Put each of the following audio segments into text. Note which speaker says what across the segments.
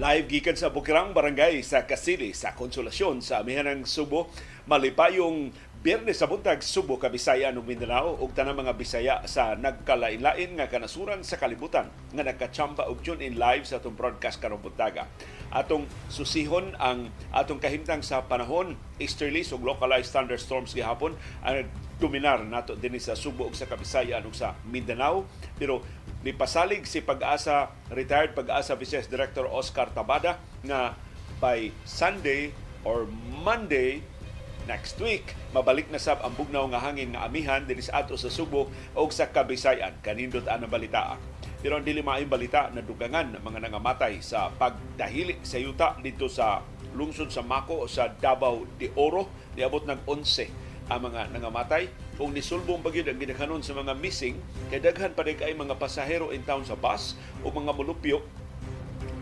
Speaker 1: Live gikan sa Bukirang Barangay sa Kasili sa Konsolasyon sa Amihanang Subo. Malipayong Biyernes sa buntag Subo, Kabisaya ug Mindanao ug tanang mga Bisaya sa nagkalain-lain nga kanasuran sa kalibutan nga nagkachamba og tune in live sa atong broadcast karong buntaga. Atong susihon ang atong kahimtang sa panahon easterlies ug localized thunderstorms gihapon ang dominar nato dinhi sa Subo ug sa Kabisaya ug sa Mindanao pero nipasalig si pag-asa retired pag-asa Vice Director Oscar Tabada nga by Sunday or Monday next week. Mabalik na sab ang bugnaw nga hangin nga amihan dinhi sa ato sa Subo o sa Kabisayan. Kanindot ana balita. Pero ang dili maayong balita na dugangan ng mga nangamatay sa pagdahili sa yuta dito sa lungsod sa Mako o sa Davao de Oro. Niabot ng 11 ang mga nangamatay kung nisulbong bagyo ang sa mga missing kay daghan pa kay mga pasahero in town sa bus o mga mulupyo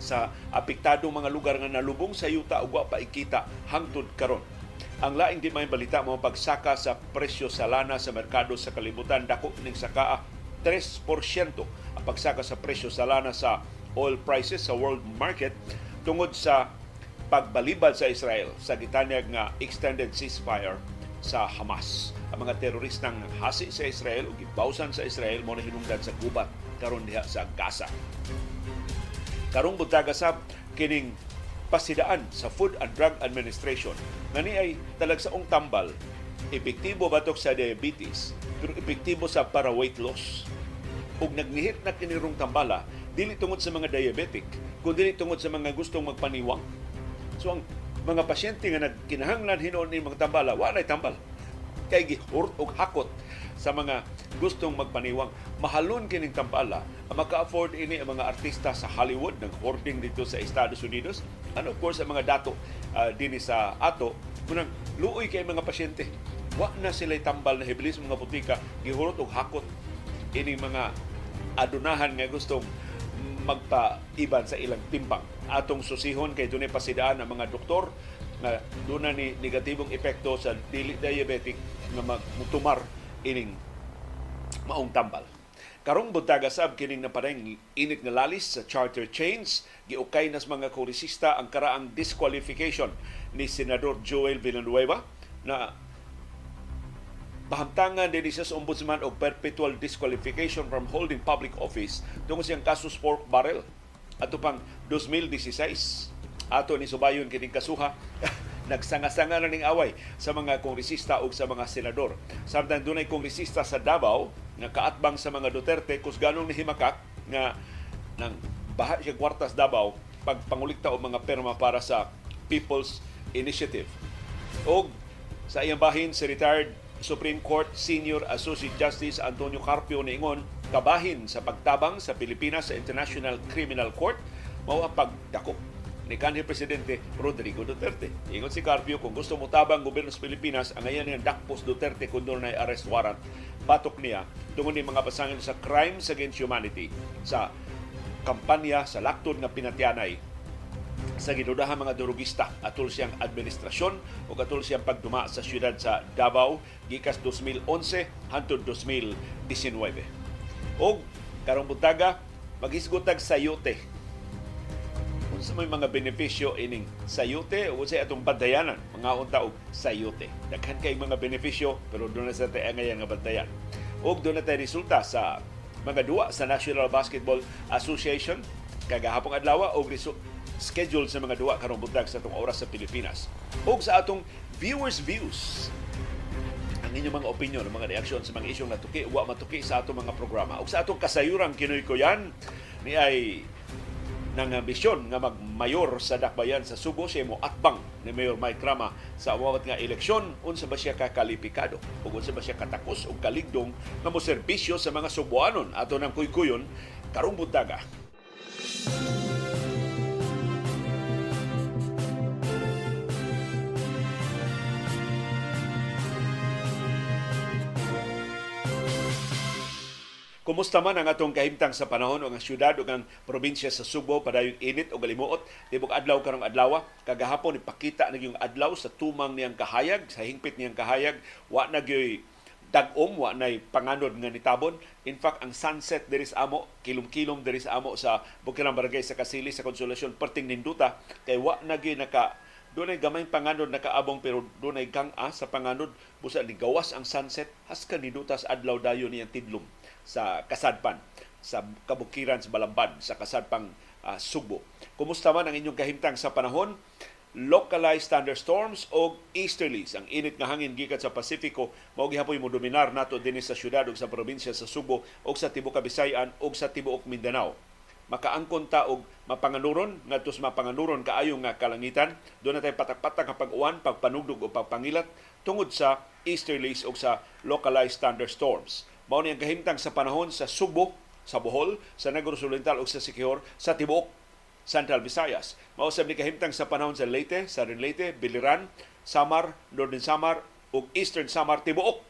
Speaker 1: sa apektadong mga lugar nga nalubong sa yuta ug wa pa ikita hangtod karon ang laing di may balita mo pagsaka sa presyo sa lana sa merkado sa kalibutan dako ning saka 3% ang pagsaka sa presyo sa lana sa oil prices sa world market tungod sa pagbalibad sa Israel sa gitanyag nga extended ceasefire sa Hamas. Ang mga teroristang hasi sa Israel o gibawsan sa Israel mo na hinungdan sa gubat karon diha sa Gaza. Karong buntaga sab kining pasidaan sa Food and Drug Administration nga ni ay talagsaong tambal epektibo batok sa diabetes pero epektibo sa para weight loss ug nagnihit na kinirong tambala dili tungod sa mga diabetic kundi tungod sa mga gustong magpaniwang so ang mga pasyente nga nagkinahanglan hinuon ni mga tambala, wala tambal. Kay gihurt og hakot sa mga gustong magpaniwang. Mahalon kining tambala, ang maka-afford ini ang mga artista sa Hollywood ng hoarding dito sa Estados Unidos. And of course, ang mga dato uh, din sa ato, munang luoy kay mga pasyente. Wa na sila tambal na hiblis mga butika, gihurot og hakot ini mga adunahan nga gustong magpaiban sa ilang timbang. Atong susihon kay dunay pasidaan ang mga doktor nga doon ni negatibong epekto sa dili diabetic nga magmutumar ining maong tambal. Karong buntaga sab kining napanay init nga lalis sa charter chains giukay nas mga kongresista ang karaang disqualification ni senador Joel Villanueva na bahamtangan din sa ombudsman og perpetual disqualification from holding public office tungod siyang kasus pork barrel ato pang 2016 ato ni subayon kining kasuha nagsanga-sanga na ning away sa mga kongresista ug sa mga senador. Samtang dunay kongresista sa Davao nga kaatbang sa mga Duterte kus ganong nihimakak nga nang baha siya kwartas Davao pagpangulikta og mga perma para sa People's Initiative. Og sa iyang bahin si retired Supreme Court Senior Associate Justice Antonio Carpio niingon kabahin sa pagtabang sa Pilipinas sa International Criminal Court mao ang pagdako ni kanhi presidente Rodrigo Duterte. Ingon si Carpio kung gusto mo tabang gobyerno sa Pilipinas ang ngayon nga dakpos Duterte kun doon na arrest warrant batok niya tungod ni mga pasangil sa crimes against humanity sa kampanya sa laktod nga pinatyanay sa ginudahan mga durugista atol siyang administrasyon o atol siyang pagduma sa syudad sa Davao gikas 2011 hangtod 2019. O karong buntaga maghisgotag sayote unsa may mga benepisyo ining sayote o sa atong bantayanan mga unta og sayote daghan kay mga benepisyo pero doon na sa tayo ngayon nga bantayan og doon na tayo resulta sa mga duwa sa National Basketball Association kagahapong adlaw og schedule sa mga duwa karong buntag sa atong oras sa Pilipinas. O sa atong viewers views ang inyong mga opinion, mga reaksyon sa mga isyong natuki, wa matuki sa atong mga programa. O sa atong kasayurang kinoy ko yan, ni ay nang ambisyon nga magmayor sa dakbayan sa Subo siya mo atbang ni Mayor Mike Rama sa awat nga eleksyon. Unsa ba siya kakalipikado ug unsa ba siya katakos og kaligdong nga mo serbisyo sa mga Subuanon? Ato nang kuykuyon karong buntaga. Kumusta man ang atong kahimtang sa panahon o ang syudad o ang probinsya sa Subo padayong init o galimuot? Tibok adlaw karong adlaw kagahapon ipakita na yung adlaw sa tumang niyang kahayag sa hingpit niyang kahayag. Wa na gyoy dagom wa nay panganod nga nitabon. In fact ang sunset diri sa amo kilom-kilom diri amo sa Bukirang Barangay sa Kasili sa Konsolasyon perting ninduta. Kay wa na naka dunay gamay panganod nakaabong pero dunay gang-a sa panganod. Busa ni gawas ang sunset has nidutas adlaw dayon niyang tidlom sa kasadpan sa kabukiran sa Balamban sa kasadpang uh, Subo. Kumusta man ang inyong kahimtang sa panahon? localized thunderstorms o easterlies. Ang init nga hangin gikan sa Pasifiko mao gihapoy mo dominar nato dinhi sa syudad ug sa probinsya sa Subo ug sa tibuok Kabisayan ug sa tibuok Mindanao. Makaangkon ta og mapanganuron ngadto sa mapanganuron kaayo nga kalangitan. Doon na tayo patak-patak nga pag-uwan, pagpanugdog o pagpangilat tungod sa easterlies o sa localized thunderstorms. Mao ni ang kahimtang sa panahon sa Subo, sa Bohol, sa Negros Oriental ug sa Siquijor, sa tibuok Central Visayas. Mausab ni kahimtang sa panahon sa Leyte, Southern Leyte, Biliran, Samar, Northern Samar ug Eastern Samar tibuok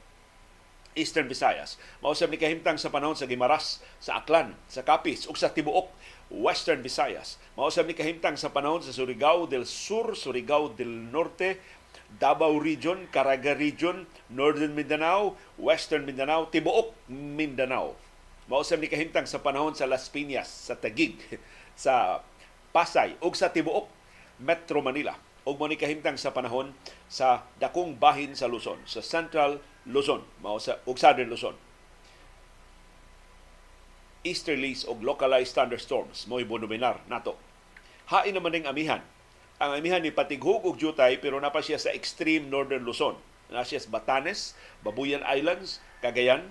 Speaker 1: Eastern Visayas. Mausab ni kahimtang sa panahon sa Gimaras, sa Aklan, sa Capiz ug sa tibuok Western Visayas. Mausab ni kahimtang sa panahon sa Surigao del Sur, Surigao del Norte, Davao Region, Caraga Region, Northern Mindanao, Western Mindanao, tibuok Mindanao. Mausab ni kahimtang sa panahon sa Las Piñas, sa Tagig, sa Pasay ug sa tibuok Metro Manila ug mo ni kahimtang sa panahon sa dakong bahin sa Luzon, sa Central Luzon, mao sa ug Southern Luzon. Easterlies ug localized thunderstorms mo ibonominar nato. Hain naman ning amihan. Ang amihan ni patighug og jutay pero napa siya sa extreme northern Luzon. Na siya sa Batanes, Babuyan Islands, Cagayan,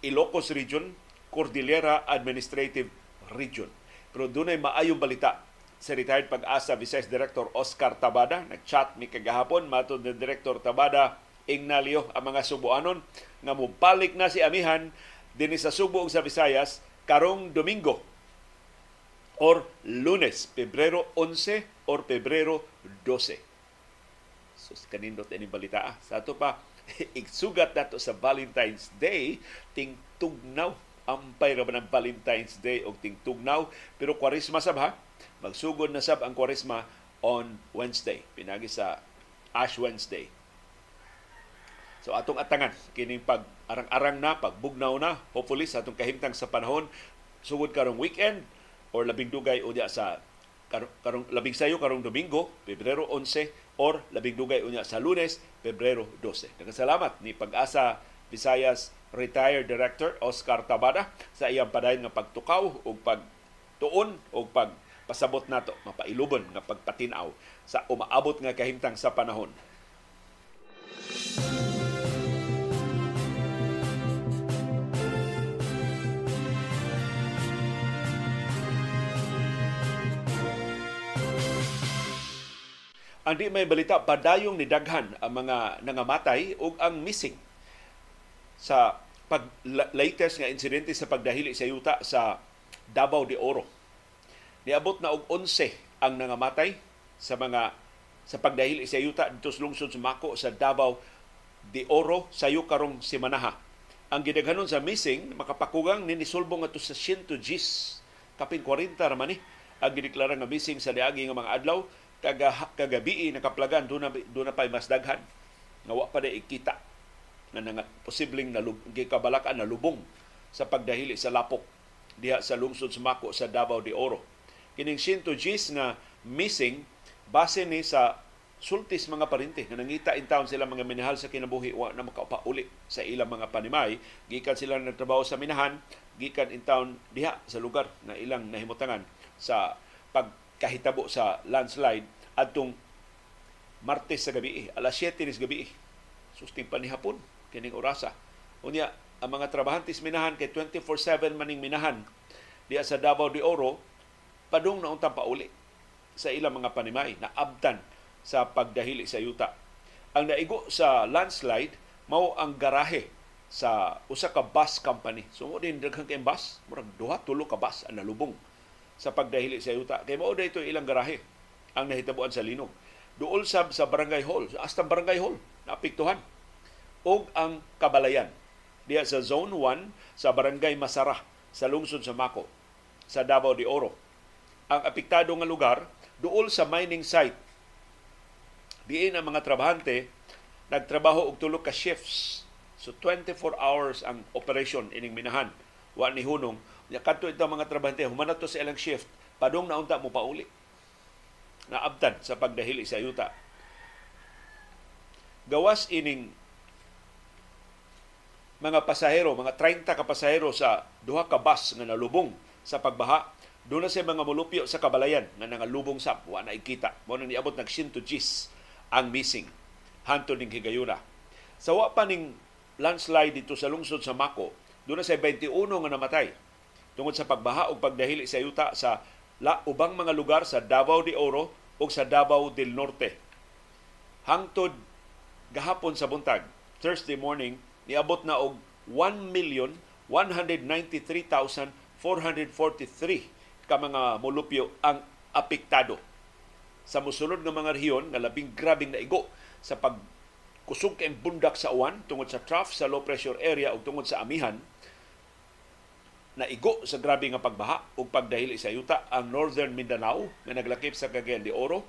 Speaker 1: Ilocos Region, Cordillera Administrative Region. Pero dunay maayong balita sa retired pag-asa Vice Director Oscar Tabada. Nag-chat mi kagahapon matod ni Director Tabada Ignalio ang mga Subuanon nga mubalik na si Amihan dinhi sa Subo ug sa Visayas karong Domingo or Lunes, Pebrero 11 or Pebrero 12. Sus kanindot ini balita. Ah. Sa ato pa igsugat nato sa Valentine's Day ting tugnaw ampay ra ng Valentine's Day og ting tugnaw pero kwarisma sab ha Magsugod na sab ang Kwaresma on Wednesday, pinagi sa Ash Wednesday. So atong atangan kining pag arang-arang na, pagbugnaw na, hopefully sa atong kahimtang sa panahon sugod karong weekend or labing dugay unya sa karong, labing sayo karong Domingo, Pebrero 11 or labing dugay unya sa Lunes, Pebrero 12. Nagasalamat ni Pag-asa Visayas retired director Oscar Tabada sa iyang padayon nga pagtukaw o pagtuon o pag pasabot nato mapailubon nga pagpatinaw sa umaabot nga kahimtang sa panahon. Ang di may balita, padayong ni daghan ang mga nangamatay ug ang missing sa pag latest nga insidente sa pagdahili sa yuta sa Davao de Oro. Niabot na og 11 ang nangamatay sa mga sa pagdahil sa yuta dito sa lungsod sa Mako sa Davao de Oro. Sayo karong simanaha. Ang gidaghanon sa missing makapakugang ni nisulbong ato sa 100 Gs kapin 40 ra man ni ang gideklara nga missing sa diagi nga mga adlaw kaga kagabi nakaplagan do na do na pay mas daghan. Nga wa pa ikita. Na nga posibleng nalub, gikabalakan na lubong sa pagdahili sa lapok. Diha sa lungsod sa Mako sa Davao de Oro. Kining 100 Gs nga missing base ni sa sultis mga parente nga nangita in town sila mga minahal sa kinabuhi wa na makaupauli sa ilang mga panimay. Gikan sila nagtrabaho sa minahan gikan in town diha sa lugar na ilang nahimutangan sa pagkahitabo sa landslide adtong Martes sa gabi alas 7 nis gabi. Susting pa ni hapon kining orasa. Unya ang mga trabahantes minahan kay 24/7 maning minahan. Diya sa Davao de Oro padung na untang pauli sa ilang mga panimay na abtan sa pagdahili sa yuta. Ang naigo sa landslide mao ang garahe sa usa ka bus company. So mo din daghang kay bus, murag duha tulo ka bus ang nalubong sa pagdahili sa yuta. Kay mao dayto ilang garahe ang nahitabuan sa linog. Duol sab sa barangay hall, hasta barangay hall naapektuhan. Og ang kabalayan diya sa zone 1 sa barangay Masara sa lungsod sa Mako sa Davao de Oro ang apektado nga lugar duol sa mining site. Diin ang mga trabahante nagtrabaho og tulo ka shifts So 24 hours ang operation ining minahan. Wa ni hunong. Nya kadto ito mga trabahante humanat to sa ilang shift padung naunta mo pauli. Naabtan sa pagdahili sa yuta. Gawas ining mga pasahero, mga 30 ka pasahero sa duha ka bus nga nalubong sa pagbaha. Doon na sa mga mulupyo sa kabalayan nga nangalubong sap, wa na ikita. Mo nang niabot nag 100 Gs ang missing hanto ning higayuna. Sa wa pa ning landslide dito sa lungsod sa Mako, doon na sa 21 nga namatay tungod sa pagbaha o pagdahili sa yuta sa la, ubang mga lugar sa Davao de Oro o sa Davao del Norte. Hangtod gahapon sa buntag, Thursday morning, niabot na og 1,193,443 ka mga molupyo ang apektado sa musulod ng mga rehiyon nga labing grabing naigo sa pag kusog kay bundak sa uwan tungod sa trough sa low pressure area ug tungod sa amihan naigo sa grabe nga pagbaha ug pagdahili sa yuta ang Northern Mindanao nga naglakip sa Cagayan de Oro,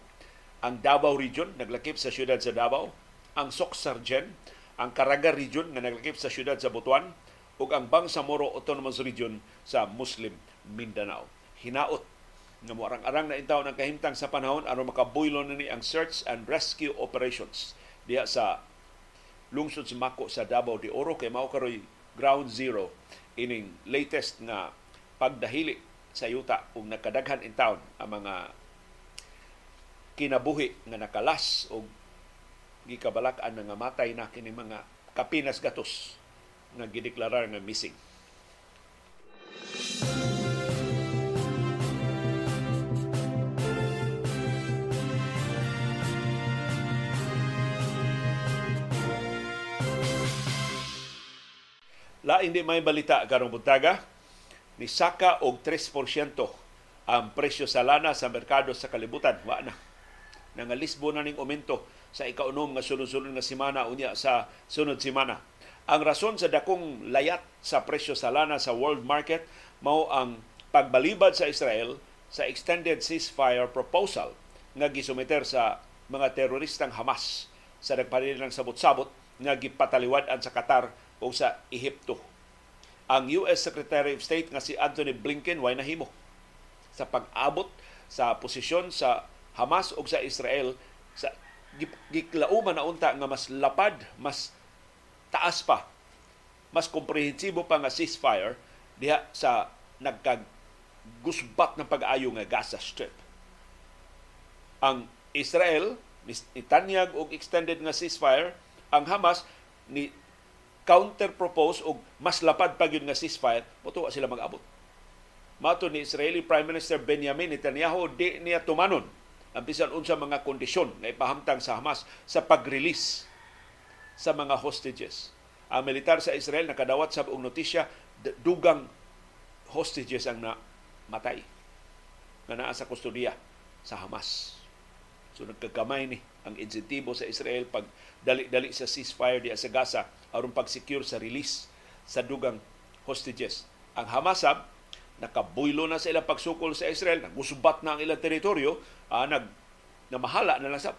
Speaker 1: ang Davao Region naglakip sa siyudad sa Davao, ang Socsargen, ang Caraga Region nga naglakip sa siyudad sa Butuan ug ang Bangsamoro Autonomous Region sa Muslim Mindanao. Hinaot nga moarang-arang na intaw ng kahimtang sa panahon aron makabuylo na ni ang search and rescue operations diya sa lungsod sa Mako sa Davao de Oro kay mao karoy ground zero ining latest nga pagdahili sa yuta ug nakadaghan in town ang mga kinabuhi nga nakalas o gikabalak-an nga matay na kini mga kapinas gatos nga gideklarar nga missing. La hindi may balita karong buntaga ni saka og 3% ang presyo sa lana sa merkado sa kalibutan. Wa na. Nangalisbo na ning aumento sa ikaunom nga sunod-sunod nga semana unya sa sunod semana. Ang rason sa dakong layat sa presyo sa lana sa world market mao ang pagbalibad sa Israel sa extended ceasefire proposal nga gisumiter sa mga teroristang Hamas sa nagpanilang sabot-sabot nga gipataliwadan sa Qatar o sa Ehipto. Ang US Secretary of State nga si Anthony Blinken way nahimo sa pag-abot sa posisyon sa Hamas o sa Israel sa giklauman na unta nga mas lapad, mas taas pa, mas komprehensibo pa nga ceasefire diha sa nagkag gusbat ng pag-ayo nga Gaza Strip. Ang Israel ni tanyag og extended nga ceasefire, ang Hamas ni counter-propose og mas lapad pa gyud nga ceasefire, motuwa sila mag-abot. Mato ni Israeli Prime Minister Benjamin Netanyahu di niya tumanon ang bisan unsa mga kondisyon na ipahamtang sa Hamas sa pag-release sa mga hostages. Ang militar sa Israel nakadawat sa og notisya dugang hostages ang na matay nga naa sa kustodiya sa Hamas. So nagkagamay ni ang insentibo sa Israel pag dali-dali sa ceasefire diya sa Gaza aron pag-secure sa release sa dugang hostages. Ang Hamasab nakabuylo na sa ilang pagsukol sa Israel, nagusbat na ang ilang teritoryo, ah, nag namahala na lang sa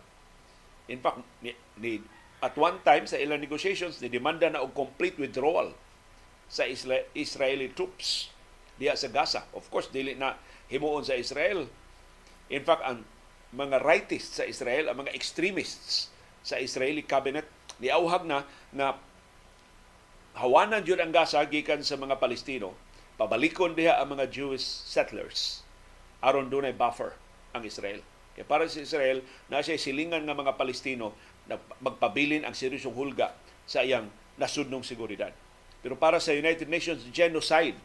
Speaker 1: In fact, ni, ni, at one time sa ilang negotiations, ni demanda na og complete withdrawal sa Isla, Israeli troops diya sa Gaza. Of course, dili na himuon sa Israel. In fact, ang mga rightists sa Israel, ang mga extremists sa Israeli cabinet, niauhag na na hawanan jud ang Gaza gikan sa mga Palestino. Pabalikon diha ang mga Jewish settlers. Aron dunay buffer ang Israel. Kay para sa Israel na siya silingan nga mga Palestino na magpabilin ang seryosong hulga sa iyang nasudnong seguridad. Pero para sa United Nations genocide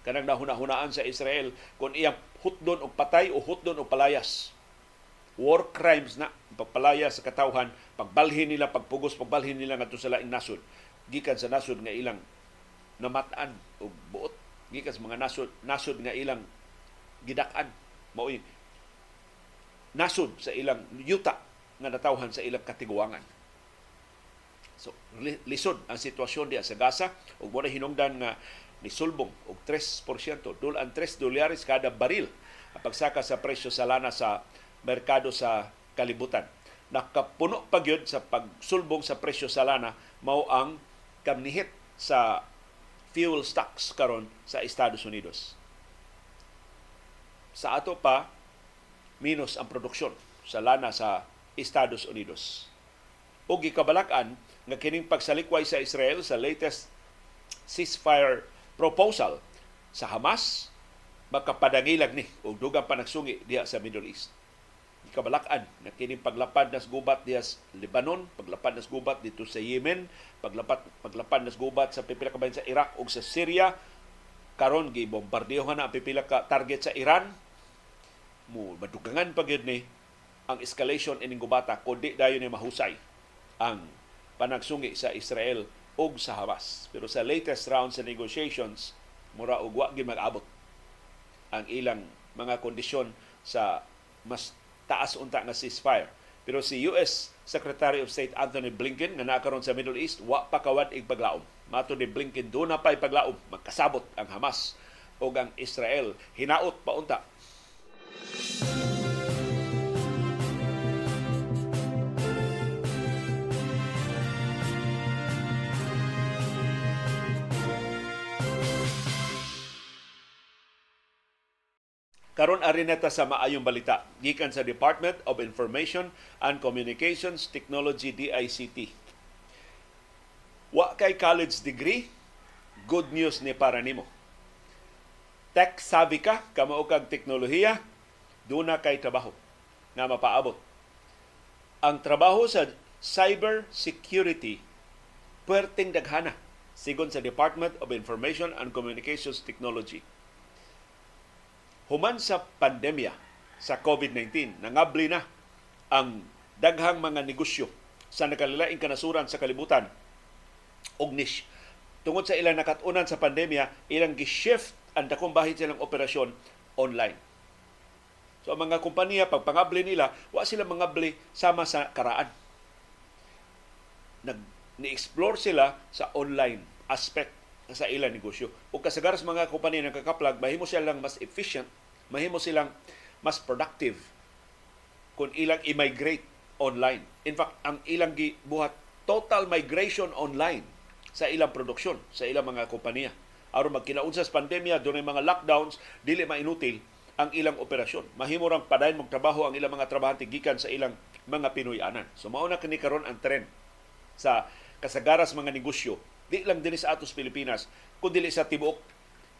Speaker 1: kanang nahuna-hunaan sa Israel kung iyang hutdon og patay o hutdon og palayas war crimes na pagpalaya sa katawhan pagbalhin nila pagpugos pagbalhin nila ngadto sa laing nasod. Gikan sa nasod nga ilang namatan og buot. Gikan sa mga nasod nasod nga ilang gidak-an. Nasod sa ilang yuta nga natawhan sa ilang katiguangan. So lisod ang sitwasyon diya sa Gaza ug mo hinungdan nga ni sulbong og 3% dul ang 3 dolyares kada baril ang pagsaka sa presyo sa lana sa merkado sa kalibutan nakapuno pa gyud sa pagsulbong sa presyo sa lana mao ang kamnihit sa fuel stocks karon sa Estados Unidos. Sa ato pa minus ang produksyon sa lana sa Estados Unidos. O gikabalakan nga kining pagsalikway sa Israel sa latest ceasefire proposal sa Hamas makapadangilag ni og dugang panagsungi diha sa Middle East. Kabalakan na kining paglapad nas gubat diha sa Lebanon, paglapad nas gubat dito sa Yemen, paglapad paglapad nas gubat sa pipila ka sa Iraq ug sa Syria, karon gi bombardiyohan na ang pipila ka target sa Iran. Mo madugangan pa ni ang escalation ining gubata kundi dayon ni mahusay ang panagsungi sa Israel ug sa Hamas. Pero sa latest round sa negotiations, mura og wa mag-abot ang ilang mga kondisyon sa mas taas unta nga ceasefire. Pero si US Secretary of State Anthony Blinken nga nakaroon sa Middle East, wa pa kawad ig paglaom. Mato ni Blinken, do na pa paglaom. Magkasabot ang Hamas o ang Israel. Hinaot pa unta. Karon ari neta sa maayong balita gikan sa Department of Information and Communications Technology DICT. Wa kay college degree, good news ni para nimo. Tech savvy ka, kamao kag teknolohiya, duna kay trabaho nga mapaabot. Ang trabaho sa cyber security puwerteng daghana sigon sa Department of Information and Communications Technology human sa pandemya sa COVID-19, nangabli na ang daghang mga negosyo sa nakalilaing kanasuran sa kalibutan og niche. Tungod sa ilang nakatunan sa pandemya, ilang gi-shift ang dakong bahin silang operasyon online. So ang mga kumpanya, pag pangabli nila, wa sila mangabli sama sa karaan. Nag, ni-explore sila sa online aspect sa ilang negosyo. O kasagaras mga kumpanya nakakaplag, mahimo silang mas efficient mahimo silang mas productive kung ilang i-migrate online. In fact, ang ilang gibuhat total migration online sa ilang produksyon, sa ilang mga kompanya. Aron magkinaunsa sa pandemya, doon mga lockdowns, dili mainutil ang ilang operasyon. Mahimo rang padayon magtrabaho ang ilang mga trabahante gikan sa ilang mga Pinoy-anan. So mao na kini karon ang trend sa kasagaras mga negosyo, di lang dinhi sa atos Pilipinas, kundi sa tibuok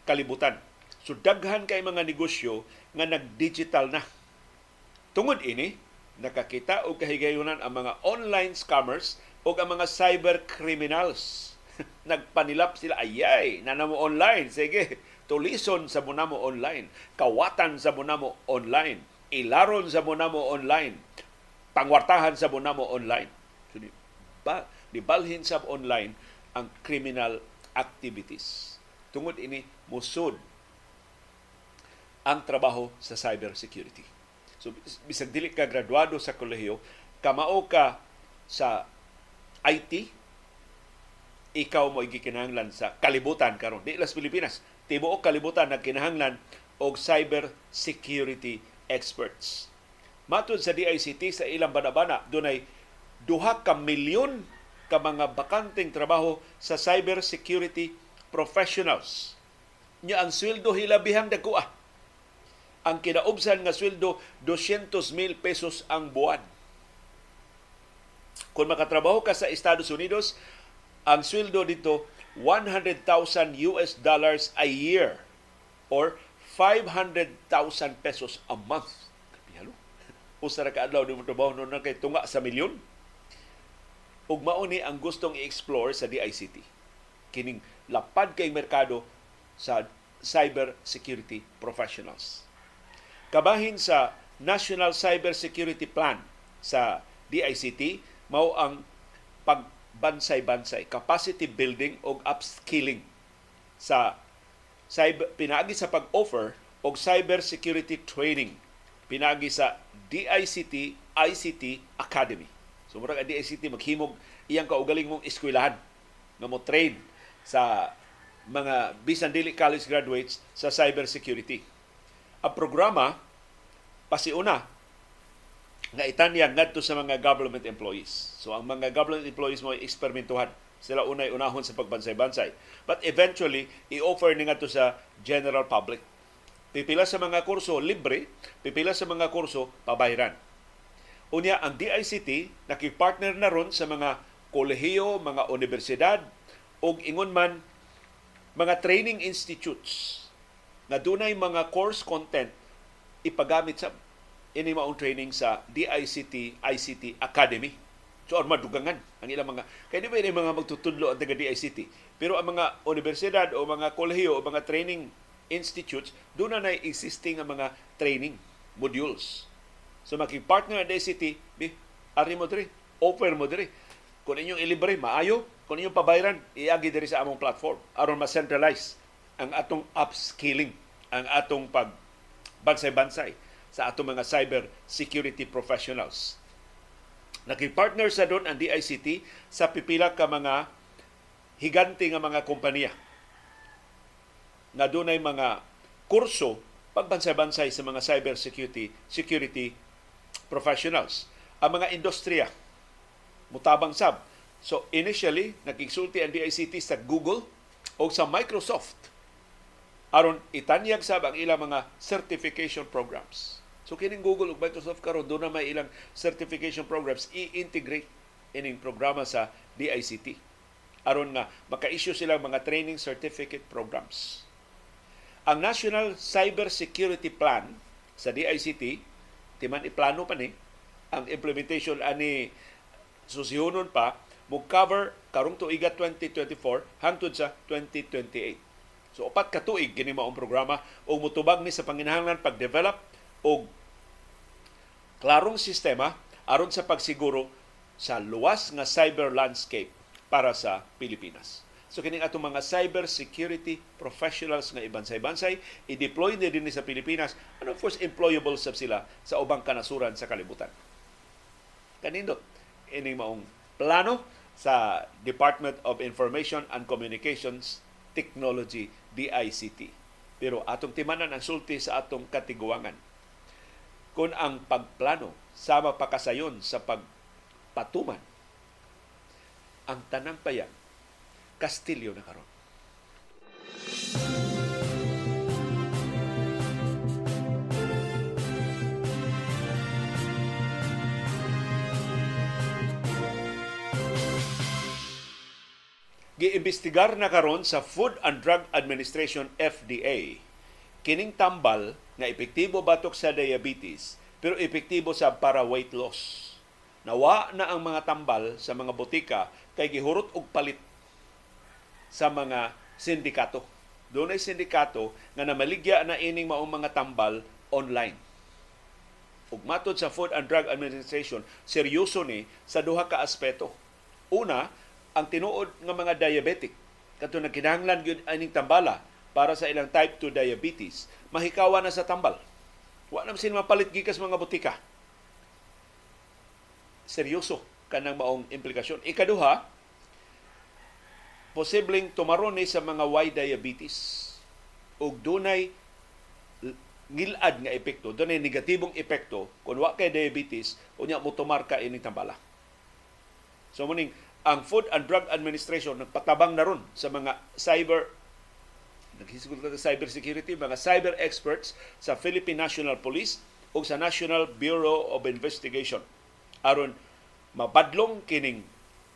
Speaker 1: kalibutan So daghan kay mga negosyo nga nag-digital na. Tungod ini, nakakita og kahigayunan ang mga online scammers o ang mga cyber criminals. Nagpanilap sila, ayay, nanamo online. Sige, tulison sa munamo online. Kawatan sa munamo online. Ilaron sa munamo online. Pangwartahan sa munamo online. So, di, ba, balhin sa online ang criminal activities. Tungod ini, musod ang trabaho sa cyber security. So bisag dili ka graduado sa kolehiyo, kamao ka sa IT, ikaw mo gikinahanglan sa kalibutan karon. Di las Pilipinas, tibuok kalibutan na kinahanglan og cyber security experts. Matod sa DICT sa ilang banabana, dunay duha ka milyon ka mga bakanteng trabaho sa cyber security professionals. Nya ang sweldo hilabihang dakuha ang kinaubsan nga sweldo 200 mil pesos ang buwan. Kung makatrabaho ka sa Estados Unidos, ang sweldo dito 100,000 US dollars a year or 500,000 pesos a month. Kapihalo. Usa ra ka adlaw mo trabaho no kay tunga sa milyon. Ug mao ni ang gustong i-explore sa DICT. Kining lapad kay merkado sa cyber security professionals. Kabahin sa National Cyber Security Plan sa DICT mao ang pagbansay-bansay, capacity building o upskilling sa cyber, pinagi sa pag-offer og cyber security training pinagi sa DICT ICT Academy. So murag ang DICT maghimog iyang kaugaling mong eskwelahan nga mo train sa mga bisan dili college graduates sa cyber security ang programa pasiuna nga itanyag ngadto sa mga government employees. So ang mga government employees mo eksperimentuhan Sila unay unahon sa pagbansay-bansay. But eventually, i-offer ni to sa general public. Pipila sa mga kurso libre, pipila sa mga kurso pabayaran. Unya ang DICT nakipartner na ron sa mga kolehiyo, mga universidad ug ingon man mga training institutes na dunay mga course content ipagamit sa ini training sa DICT ICT Academy So, ang madugangan ang ilang mga, kaya di ba yung mga magtutudlo ang taga DICT. Pero ang mga universidad o mga kolehiyo o mga training institutes, doon na existing ang mga training modules. So, makipart ang DICT, bi, ari mo diri, offer mo diri. Kung inyong ilibre, maayo. Kung inyong pabayaran, iagi diri sa among platform aron ma-centralize ang atong upskilling, ang atong pag bansay-bansay sa atong mga cyber security professionals Nakipartner sa doon ang DICT sa pipila ka mga higante nga mga kompanya na dunay mga kurso pagbansay-bansay sa mga cyber security security professionals. Ang mga industriya mutabang sab. So initially nakigsulti ang DICT sa Google o sa Microsoft aron itanyag sab ang ilang mga certification programs So kining Google ug Microsoft karon do na may ilang certification programs i-integrate ining programa sa DICT aron nga maka-issue sila mga training certificate programs. Ang National Cyber Security Plan sa DICT timan iplano pa ni ang implementation ani susihonon pa mo cover karong tuiga 2024 hangtod sa 2028. So upat ka tuig kini maong programa o mutubag ni sa panginahanglan pag-develop og klarong sistema aron sa pagsiguro sa luwas nga cyber landscape para sa Pilipinas. So kining atong mga cyber security professionals nga ibansay-bansay i-deploy na din sa Pilipinas and of course employable sab sila sa ubang kanasuran sa kalibutan. Kanindot ining maong plano sa Department of Information and Communications Technology DICT. Pero atong timanan ang sulti sa atong katiguangan kung ang pagplano sama pakasayon sa pagpatuman ang tanang payan Kastilyo na karon. Giimbestigar na karon sa Food and Drug Administration FDA kining tambal nga epektibo batok sa diabetes pero epektibo sa para weight loss. Nawa na ang mga tambal sa mga botika kay gihurot og palit sa mga sindikato. Doon ay sindikato nga namaligya na ining maong mga tambal online. Ug matod sa Food and Drug Administration, seryoso ni sa duha ka aspeto. Una, ang tinuod nga mga diabetic kadto nagkinahanglan gyud aning tambala para sa ilang type 2 diabetes, mahikawa na sa tambal. Wa na sila mapalit gikas mga butika. Seryoso kanang maong implikasyon. Ikaduha, posibleng tumaron ni sa mga Y diabetes ug dunay ngilad nga epekto, dunay negatibong epekto kung wa kay diabetes unya mo tumar ka ini tambala. So muning ang Food and Drug Administration nagpatabang na ron sa mga cyber naghisgot sa cybersecurity, mga cyber experts sa Philippine National Police o sa National Bureau of Investigation aron mabadlong kining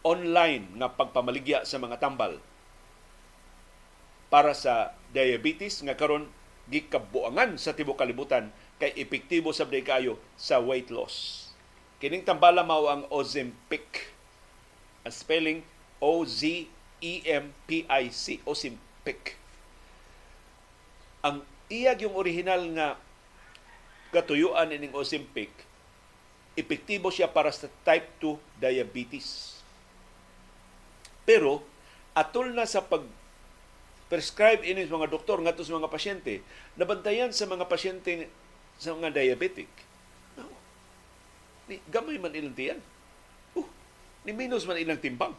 Speaker 1: online nga pagpamaligya sa mga tambal para sa diabetes nga karon gikabuangan sa tibuok kalibutan kay epektibo sa kayo sa weight loss. Kining tambala mao ang Ozempic. Ang spelling O Z E M P I C Ozempic ang iyag yung original nga katuyuan ining Ozempic, epektibo siya para sa type 2 diabetes. Pero atol na sa pag prescribe ini mga doktor ngadto sa mga pasyente, nabantayan sa mga pasyente sa mga diabetic. No. Ni gamay man ilang tiyan. Uh, ni minus man ilang timbang.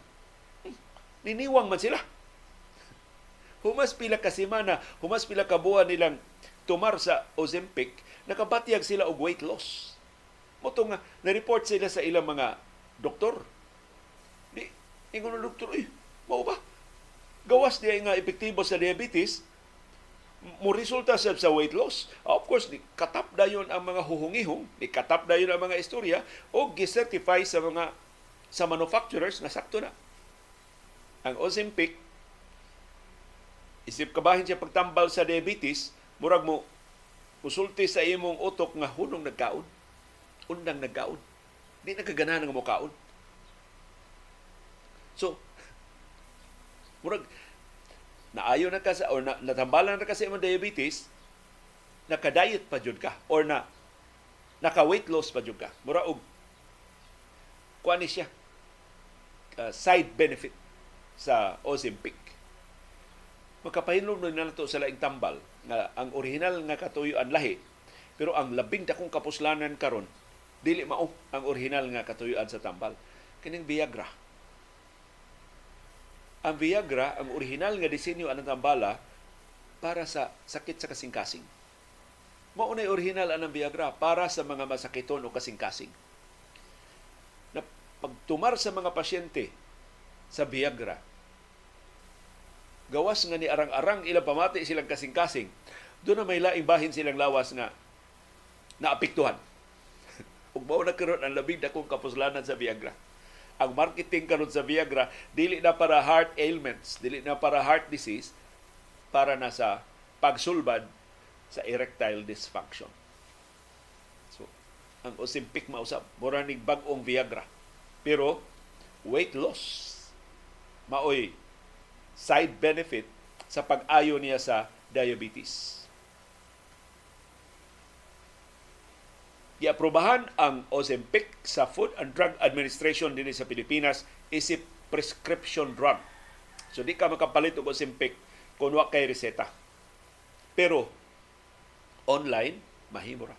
Speaker 1: Hmm. Niniwang man sila humas pila ka semana, humas pila ka buwan nilang tumar sa Ozempic, nakabatyag sila og weight loss. Moto nga, na-report sila sa ilang mga doktor. Ingon ng doktor, eh, Mao ba? Gawas diya nga epektibo sa diabetes, mo resulta sa, sa weight loss. Of course, ni katap dayon ang mga huhungihong, ni katap dayon ang mga istorya o gisertify sa mga sa manufacturers na sakto na. Ang Ozempic isip kabahin siya pagtambal sa diabetes, murag mo musulti sa imong utok nga hunong nagkaon. Undang nagkaon. Di nagkagana nga mo kaon. So, murag naayo na ka sa or na, natambalan na ka sa imong diabetes, naka-diet pa jud ka or na naka-weight loss pa jud ka. Mura og kuan siya uh, side benefit sa Ozempic. Magkapahinom na nato sa laing tambal nga ang original nga katuyuan lahi pero ang labing dakong kapuslanan karon dili mao ang original nga katuyuan sa tambal kining Viagra ang Viagra, ang original nga disenyo anang tambala para sa sakit sa kasing-kasing. Mao na original anang Viagra para sa mga masakiton o kasing-kasing. Na pagtumar sa mga pasyente sa Viagra, gawas nga ni arang-arang ilang pamati silang kasing-kasing, doon na may laing bahin silang lawas nga naapektuhan. Ug mao na karon ang labing dakong kapuslanan sa Viagra ang marketing karon sa Viagra dili na para heart ailments, dili na para heart disease, para na sa pagsulbad sa erectile dysfunction. So, ang Ozempic mausap, mura ning bag-ong Viagra. Pero weight loss maoy side benefit sa pag-ayo niya sa diabetes. Giaprobahan ang Ozempic sa Food and Drug Administration dinhi sa Pilipinas isip prescription drug. So di ka makapalit og Ozempic kung wa kay reseta. Pero online mahimo ra.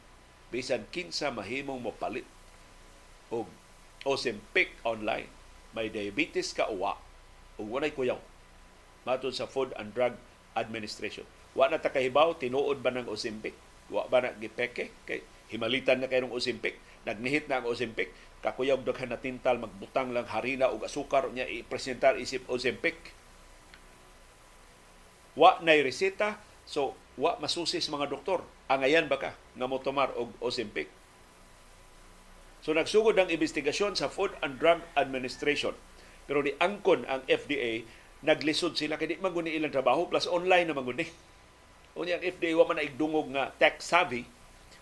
Speaker 1: Bisan kinsa mahimong mopalit og Ozempic online. May diabetes ka o walay kuyaw. Matod sa Food and Drug Administration. Wa na ta kahibaw tinuod ba ng Ozempic? Wa ba na gipeke? Kay himalitan na kayong Ozempic, nagnihit na ang Ozempic, kakuyab daghan na tintal, magbutang lang harina o asukar niya i-presentar isip Ozempic. Wa na reseta, so wa masusis mga doktor. Angayan ba ka nga mo tomar og Ozempic? So nagsugod ang investigasyon sa Food and Drug Administration. Pero di angkon ang FDA, naglisod sila kay di man ilang trabaho plus online naman guni. Unya ang FDA wa man igdungog nga tech savvy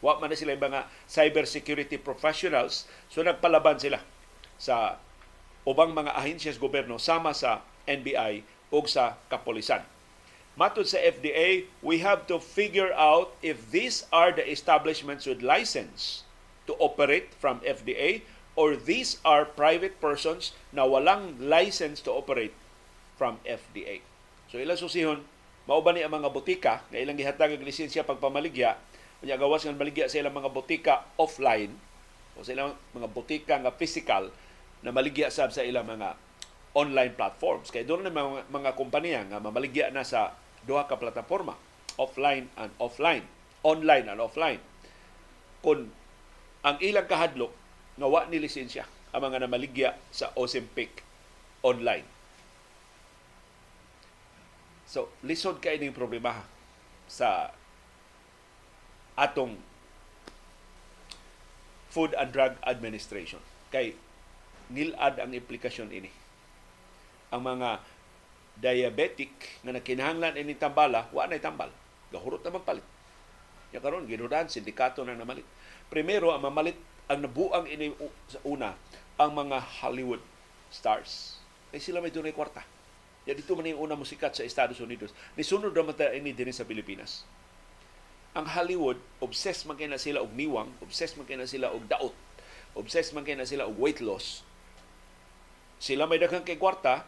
Speaker 1: Wa man na sila mga cybersecurity professionals. So nagpalaban sila sa ubang mga ahensyas gobyerno sama sa NBI ug sa kapolisan. Matod sa FDA, we have to figure out if these are the establishments with license to operate from FDA or these are private persons na walang license to operate from FDA. So ilang susihon, mao ba ni ang mga butika nga ilang gihatag og lisensya pagpamaligya Kanya gawas nga maligya sa ilang mga botika offline o sa ilang mga botika nga physical na maligya sab sa ilang mga online platforms. Kaya doon na mga, mga kompanya nga mamaligya na sa duha ka plataforma, offline and offline, online and offline. Kung ang ilang kahadlok nga wa ni lisensya ang mga namaligya sa Ozempic online. So, lisod kay ning problema sa atong Food and Drug Administration. Kay nilad ang implikasyon ini. Ang mga diabetic nga nakinahanglan ini tambala, wa na tambal. Gahurot na magpalit. Ya karon ginudan sindikato na namalit. Primero ang mamalit ang nabuang ini sa una ang mga Hollywood stars. Kay sila may dunay kwarta. Ya dito man yung una musikat sa Estados Unidos. Nisunod naman ini din sa Pilipinas ang Hollywood, obsessed man kay na sila og niwang, obsessed man kay na sila og daot, obsessed man kay na sila og weight loss. Sila may daghang kay kwarta,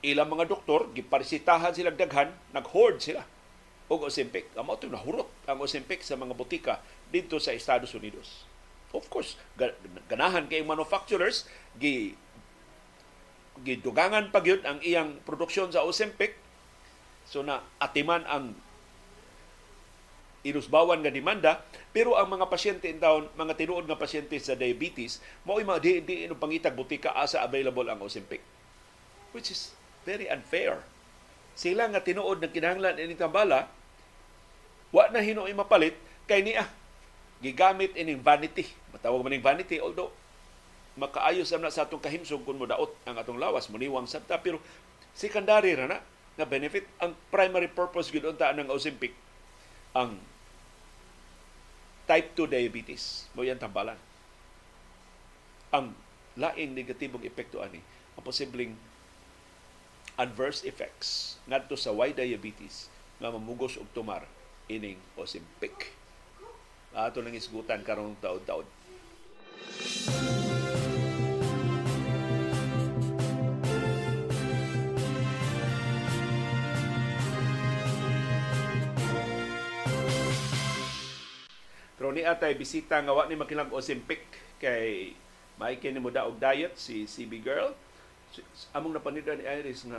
Speaker 1: ilang mga doktor, giparisitahan sila daghan, nag-hoard sila og Ozempic. Amo ito nahurot ang Ozempic sa mga butika dito sa Estados Unidos. Of course, ganahan kay manufacturers, gi gidugangan pagyud ang iyang produksyon sa Ozempic so na atiman ang inusbawan nga demanda pero ang mga pasyente in town mga tinuod nga pasyente sa diabetes mao mga di di pangitag butika asa available ang Ozempic which is very unfair. Sila nga tinuod ng kinahanglan ini tambala, wa na hinuoy mapalit kay niya gigamit ining vanity. Matawag man ning vanity although makaayos na sa atong kahimsog kung modaot ang atong lawas muniwang sabta pero secondary ra na nga benefit ang primary purpose gid unta ng Ozempic ang type 2 diabetes mo yan tambalan ang laing negatibong epekto ani ang posibleng adverse effects ngadto sa why diabetes nga mamugos og tumar ining Ozempic. Ato lang isgutan karong taod-taod. Pero ni atay bisita nga wa ni makilang Ozempic kay may kini mo daog diet si CB girl. Among napanida ni Iris nga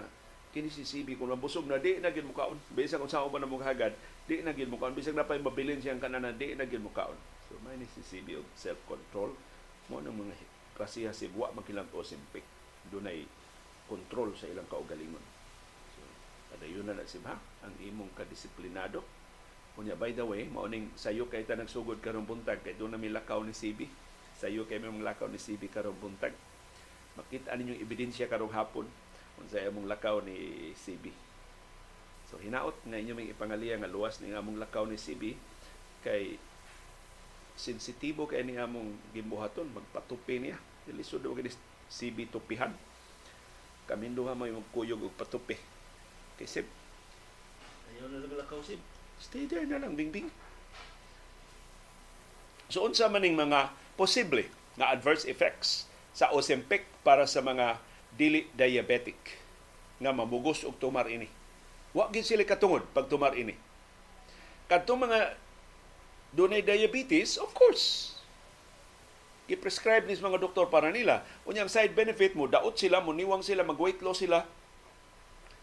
Speaker 1: kini si CB kung mabusog na di na gid mukaon. Bisag kung man na hagad, di na gid mukaon. Bisag na pay mabilin siyang kananan, di na gid mukaon. So may ni si CB og self-control mo ng mga klasiha si wa makilang Ozempic. Dunay control sa ilang kaugalingon. So, padayon na na si ha, ang imong kadisiplinado Kunya, by the way, mauning sayo kay ta nagsugod karong buntag kay doon na may lakaw ni CB. Sayo kay may lakaw ni CB karong buntag. Makita ninyo ebidensya karong hapon kung sa among lakaw ni CB. So hinaot nga inyo may ipangaliya nga luwas ni among lakaw ni CB kay sensitibo kay ni among gimbuhaton magpatupi niya. Ilisod og ni CB tupihan. Kami duha may magkuyog og patupi. Kay Sib. Ayaw na lakaw Sib Stay there na lang, bingbing. So, unsa maning mga posible nga adverse effects sa Ozempic para sa mga dili diabetic nga mamugos og tumar ini. Wa gid sila katungod pag tumar ini. Kadtong mga dunay diabetes, of course, i-prescribe nis mga doktor para nila. Unyang side benefit mo, daot sila, muniwang sila, mag-weight loss sila.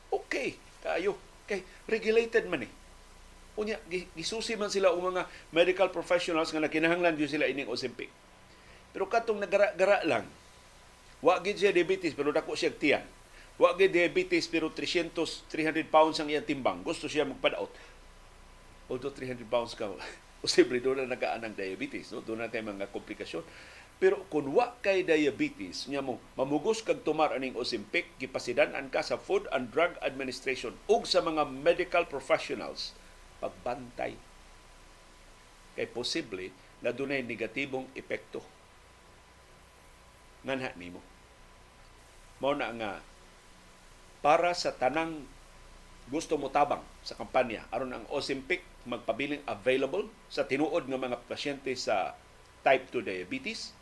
Speaker 1: Okay, kayo. Kay regulated man eh unya gisusi man sila og mga medical professionals nga nakinahanglan gyud sila ining Ozempic. Pero katong nagara-gara lang, wa gid siya diabetes pero dako siya tiyan. Wa gid diabetes pero 300 300 pounds ang iyang timbang. Gusto siya magpadaot. Although 300 pounds ka, posible doon na nagaanang diabetes, no? Doon na tayo mga komplikasyon. Pero kung wa kay diabetes, nya mo mamugos kag tumar aning Ozempic, gipasidan-an ka sa Food and Drug Administration ug sa mga medical professionals pagbantay. Kay posible na dunay negatibong epekto. Nganha nimo. Mao na nga para sa tanang gusto mo tabang sa kampanya aron ang Ozempic magpabiling available sa tinuod nga mga pasyente sa type 2 diabetes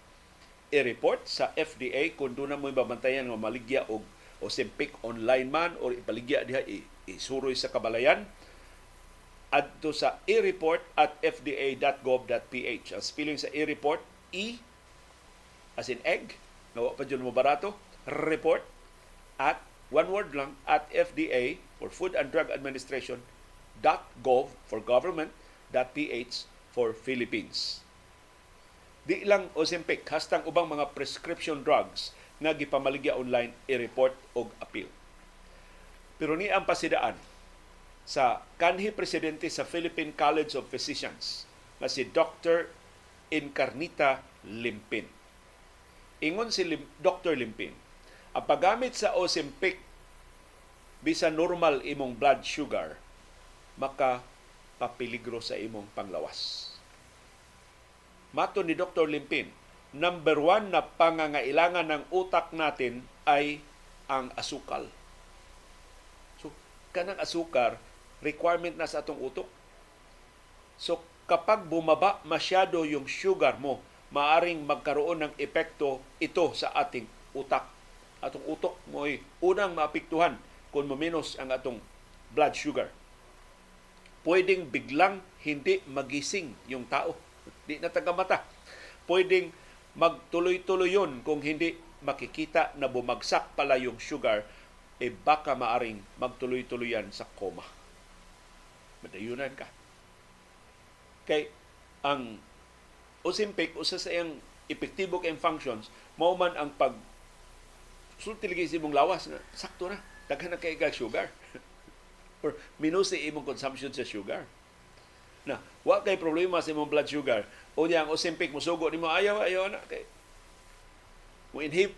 Speaker 1: i-report sa FDA kung doon na mo babantayan nga maligya og Ozempic online man o ipaligya diha isuroy sa kabalayan adto sa e-report at fda.gov.ph. Ang spelling sa e-report, E as in egg, nawa pa dyan mo barato, report at one word lang at FDA for Food and Drug Administration .gov for government .ph for Philippines. Di lang Ozempic, hastang ubang mga prescription drugs nga gipamaligya online i-report og appeal. Pero ni ang pasidaan sa kanhi presidente sa Philippine College of Physicians na si Dr. Encarnita Limpin. Ingon si Lim, Dr. Limpin, ang paggamit sa Ozempic bisa normal imong blood sugar maka papiligro sa imong panglawas. Mato ni Dr. Limpin, number one na pangangailangan ng utak natin ay ang asukal. So, kanang asukar, requirement na sa atong utok. So kapag bumaba masyado yung sugar mo, maaring magkaroon ng epekto ito sa ating utak. Atong utok mo ay unang maapektuhan kung maminos ang atong blood sugar. Pwedeng biglang hindi magising yung tao. Di na tagamata. Pwedeng magtuloy-tuloy yun kung hindi makikita na bumagsak pala yung sugar, eh baka maaring magtuloy-tuloy yan sa coma madayunan ka. Kay ang Ozempic usa sa iyang epektibo kay functions mao man ang pag sulti lagi sa imong lawas na sakto na daghan na kay kag sugar. Or minusi imong consumption sa sugar. Na, wa kay problema sa imong blood sugar. O niya ang Ozempic musugo nimo ayaw ayaw na kay mo inhib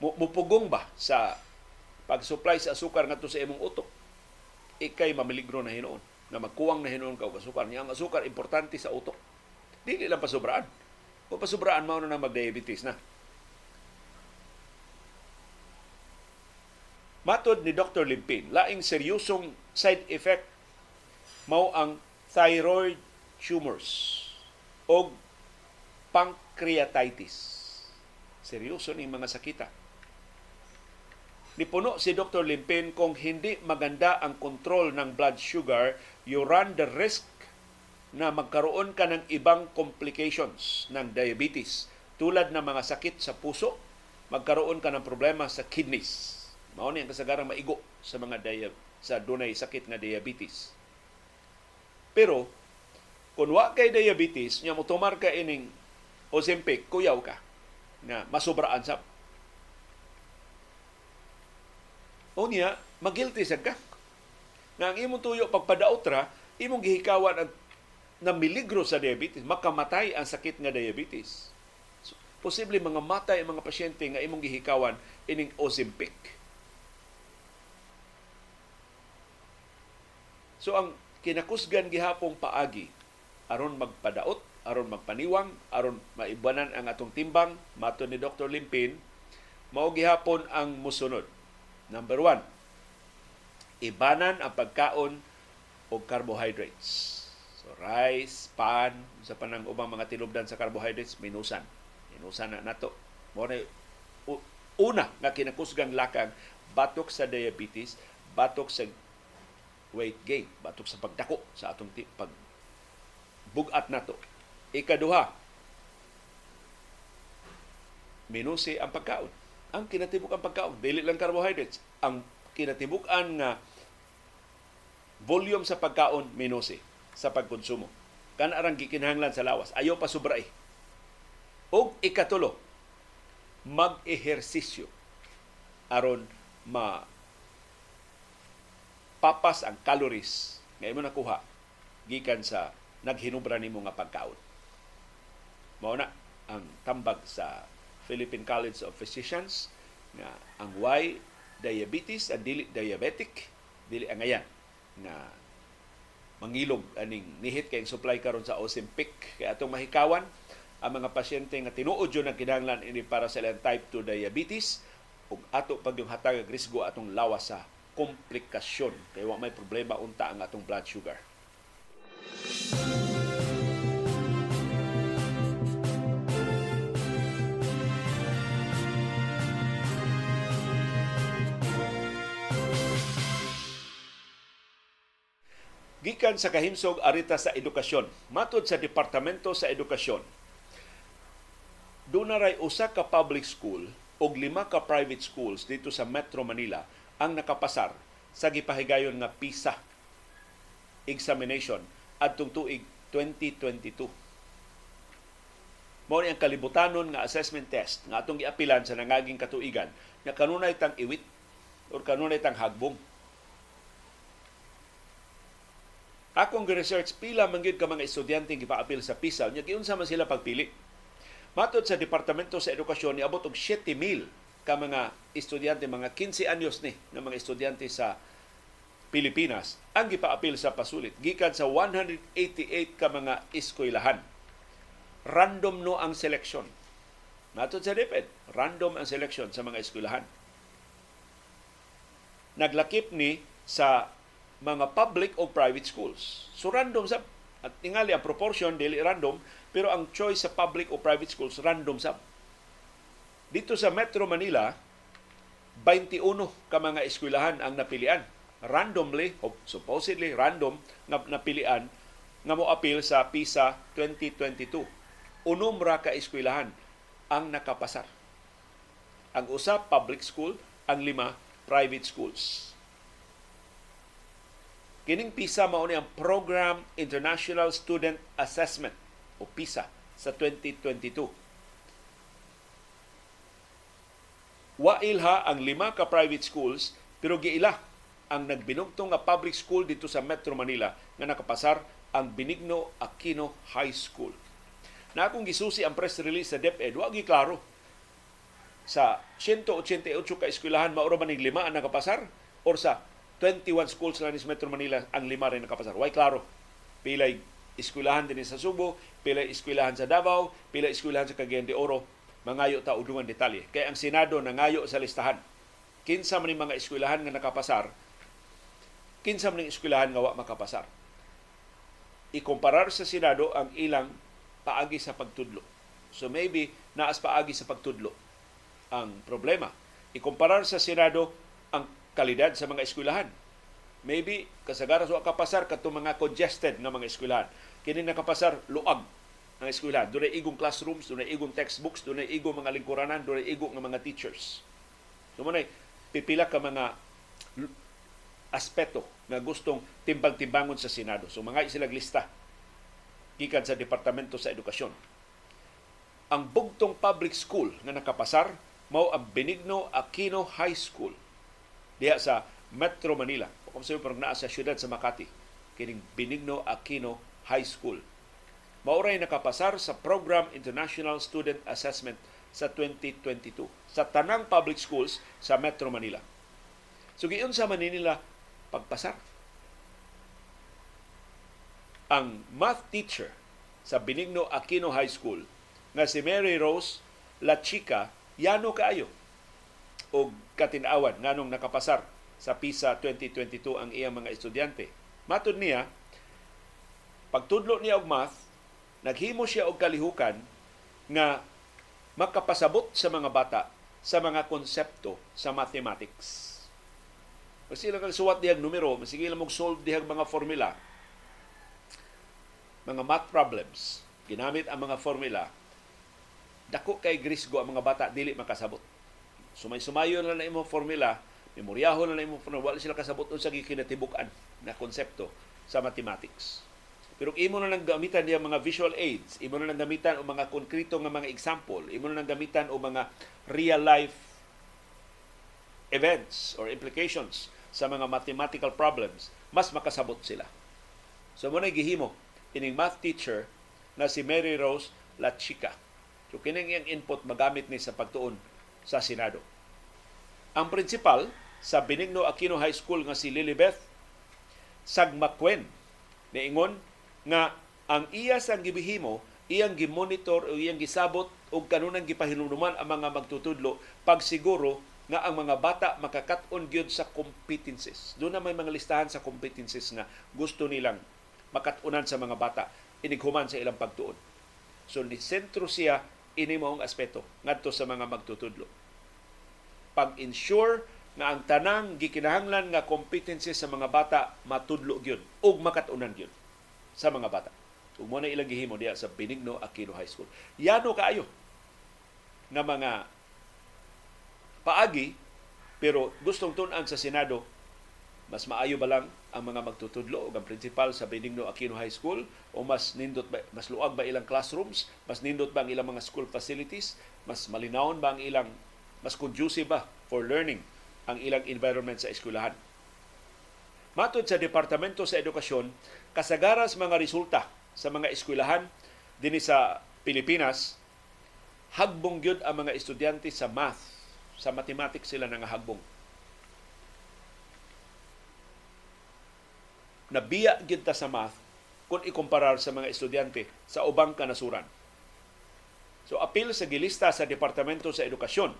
Speaker 1: mo, mupugong ba sa pag-supply sa asukar ngadto sa imong utok. Ikay mamiligro na hinuon na magkuwang na hinuon ka og asukar. Niya ang asukar importante sa utok. Dili lang pasubraan. Kung pasubraan mao na mag-diabetes na. Matod ni Dr. Limpin, laing seryosong side effect mao ang thyroid tumors o pancreatitis. Seryoso ni mga sakita. Nipuno si Dr. Limpin kung hindi maganda ang control ng blood sugar, you run the risk na magkaroon ka ng ibang complications ng diabetes tulad ng mga sakit sa puso, magkaroon ka ng problema sa kidneys mao ni ang kasagarang maigo sa mga dia- sa dunay sakit nga diabetes. Pero kung wa kay diabetes, nya mo tomar ka ining Ozempic, kuyaw ka nga masubraan sa O niya, magilty sa ka. Nga ang imong tuyo pagpadaot ra, imong gihikawan ang na miligro sa diabetes, makamatay ang sakit nga diabetes. So, posible mga matay ang mga pasyente nga imong gihikawan ining Ozempic. So ang kinakusgan gihapong paagi aron magpadaot, aron magpaniwang, aron maibanan ang atong timbang, mato ni Dr. Limpin, mao gihapon ang musunod. Number one, ibanan ang pagkaon o carbohydrates. So rice, pan, sa panang ubang mga tinubdan sa carbohydrates, minusan. Minusan na nato. Mo na una nga kinakusgang lakang batok sa diabetes, batok sa weight gain, batok sa pagdako sa atong ti- pag bugat nato. Ikaduha, minusi ang pagkaon. Ang kinatibuk ang pagkaon, dili lang carbohydrates. Ang kinatibukan nga volume sa pagkaon minusi sa pagkonsumo. Kana arang gikinahanglan sa lawas. Ayaw pa sobra eh. O ikatulo, mag-ehersisyo aron ma papas ang calories nga imo nakuha gikan sa naghinubra nimo nga pagkaon. Mao na ang tambag sa Philippine College of Physicians nga ang Y diabetes at dili diabetic dili ang ayan nga mangilog aning nihit kay supply karon sa Ozempic kay atong mahikawan ang mga pasyente nga tinuod yun ang kinahanglan ini para sa ilang type 2 diabetes ug ato pag yung hatag risgo atong lawas sa komplikasyon kay wa may problema unta ang atong blood sugar. Gikan sa kahimsog arita sa edukasyon. Matod sa Departamento sa Edukasyon, dunaray usa ka public school ug lima ka private schools dito sa Metro Manila ang nakapasar sa gipahigayon nga PISA examination adtong tuig 2022. Mao ang kalibutanon nga assessment test nga atong giapilan sa nangaging katuigan nga kanunay tang iwit or kanunay tang hagbong. Akong research pila man gyud ka mga estudyante gipaapil sa PISA nya giunsa man sila pagpili. Matod sa Departamento sa Edukasyon niabot og 7,000 ka mga estudyante, mga 15 anyos ni nga mga estudyante sa Pilipinas ang gipaapil sa pasulit gikan sa 188 ka mga eskwelahan. Random no ang seleksyon. Matod sa DepEd, random ang seleksyon sa mga eskwelahan. Naglakip ni sa mga public o private schools. So random sa at tingali ang proportion dili random pero ang choice sa public o private schools random sa dito sa Metro Manila 21 ka mga eskwelahan ang napilian. Randomly supposedly random nga napilian nga mo appeal sa PISA 2022 unom ra ka eskwelahan ang nakapasar. Ang usa public school. Ang lima private schools Kining PISA mao ni ang Program International Student Assessment o PISA sa 2022. Wa ilha ang lima ka private schools Pero giila ang nagbinugtong nga public school dito sa Metro Manila nga nakapasar ang Benigno Aquino High School. Na akong gisusi ang press release sa DepEd, wag klaro sa 188 ka eskwelahan maura man lima ang nakapasar or sa 21 schools lang sa Metro Manila ang lima rin nakapasar. Why klaro? Pilay eskwelahan din sa Subo, pilay eskwelahan sa Davao, pilay eskwelahan sa Cagayan de Oro, mangayo ta duman detalye. Kaya ang Senado nangayo sa listahan. Kinsa man mga eskwelahan nga nakapasar, kinsa man eskwelahan nga wa makapasar. Ikomparar sa Senado ang ilang paagi sa pagtudlo. So maybe naas paagi sa pagtudlo ang problema. Ikumparar sa Senado kalidad sa mga eskwelahan. Maybe kasagaran sa kapasar kato mga congested nga mga eskwelahan. Kini nakapasar luag ang eskwelahan. Doon igong classrooms, doon igong textbooks, doon igong mga lingkuranan, doon igong mga teachers. So pipila ka mga aspeto nga gustong timbang-timbangon sa Senado. So mga isilag lista gikan sa Departamento sa Edukasyon. Ang bugtong public school nga nakapasar mao ang Benigno Aquino High School diha sa Metro Manila. Kung sa parang naa sa siyudad sa Makati, kining Benigno Aquino High School. Mauray nakapasar sa Program International Student Assessment sa 2022 sa tanang public schools sa Metro Manila. So giyon sa Manila pagpasar. Ang math teacher sa Benigno Aquino High School nga si Mary Rose La Chica yano kaayo og katinawan nganong nakapasar sa PISA 2022 ang iyang mga estudyante. Matud niya, pagtudlo niya og math, naghimo siya og kalihukan nga makapasabot sa mga bata sa mga konsepto sa mathematics. Pag sila kag suwat dihag numero, masige lang solve dihag mga formula, mga math problems, ginamit ang mga formula, dako kay grisgo ang mga bata dili makasabot. Sumay-sumayo na na imong formula, memoryahon na na imong formula, wala sila kasabot sa gikinatibukan na konsepto sa mathematics. Pero imo na nang gamitan niya mga visual aids, imo na nang gamitan o mga konkreto nga mga example, imo na nang gamitan o mga real life events or implications sa mga mathematical problems, mas makasabot sila. So mo gihimo ining math teacher na si Mary Rose Lachica So kining iyang input magamit ni sa pagtuon sa Senado. Ang principal sa Benigno Aquino High School nga si Lilibeth Sagmakwen niingon nga ang iya sang gibihimo iyang gimonitor o iyang gisabot og kanunang gipahinumduman ang mga magtutudlo pagsiguro nga ang mga bata makakat-on gyud sa competencies. Doon na may mga listahan sa competencies nga gusto nilang makatunan sa mga bata inighuman sa ilang pagtuon. So ni sentro siya ini maong aspeto ngadto sa mga magtutudlo. Pag-ensure nga ang tanang gikinahanglan nga competency sa mga bata matudlo gyud ug makatunan gyud sa mga bata. Ug mo na ilang gihimo diya sa Benigno Aquino High School. Yano kaayo nga mga paagi pero gustong tun-an sa Senado mas maayo ba lang ang mga magtutudlo o ang principal sa Benigno Aquino High School? O mas nindot ba, mas luag ba ilang classrooms, mas nindot ba ang ilang mga school facilities, mas malinawon ba ang ilang mas conducive ba for learning ang ilang environment sa eskwelahan. Matod sa Departamento sa Edukasyon, kasagaras mga resulta sa mga eskwelahan dinhi sa Pilipinas, hagbong gyud ang mga estudyante sa math, sa mathematics sila nga nabiya gid sa math kung ikumparar sa mga estudyante sa ubang kanasuran. So apil sa gilista sa Departamento sa Edukasyon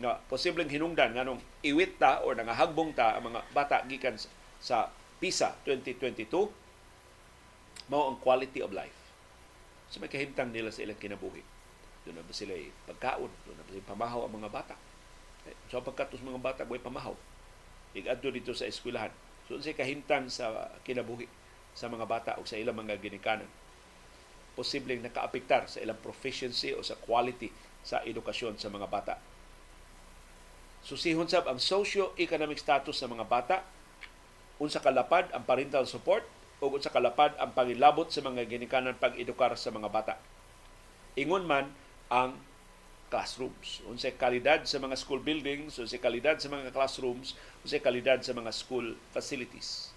Speaker 1: nga posibleng hinungdan nganong iwit ta o nangahagbong ta ang mga bata gikan sa PISA 2022 mao ang quality of life. So may kahimtang nila sa ilang kinabuhi. Doon na ba sila pagkaon? Doon na ba sila pamahaw ang mga bata? Eh, so pagkatos mga bata, way pamahaw. Igadto dito sa eskwelahan So si kahimtang sa kinabuhi sa mga bata o sa ilang mga ginikanan. Posibleng nakaapektar sa ilang proficiency o sa quality sa edukasyon sa mga bata. Susihon sab ang socio-economic status sa mga bata, unsa kalapad ang parental support o unsa kalapad ang pangilabot sa mga ginikanan pag-edukar sa mga bata. Ingon man ang classrooms. Unsay kalidad sa mga school buildings, unsay kalidad sa mga classrooms, unsay kalidad sa mga school facilities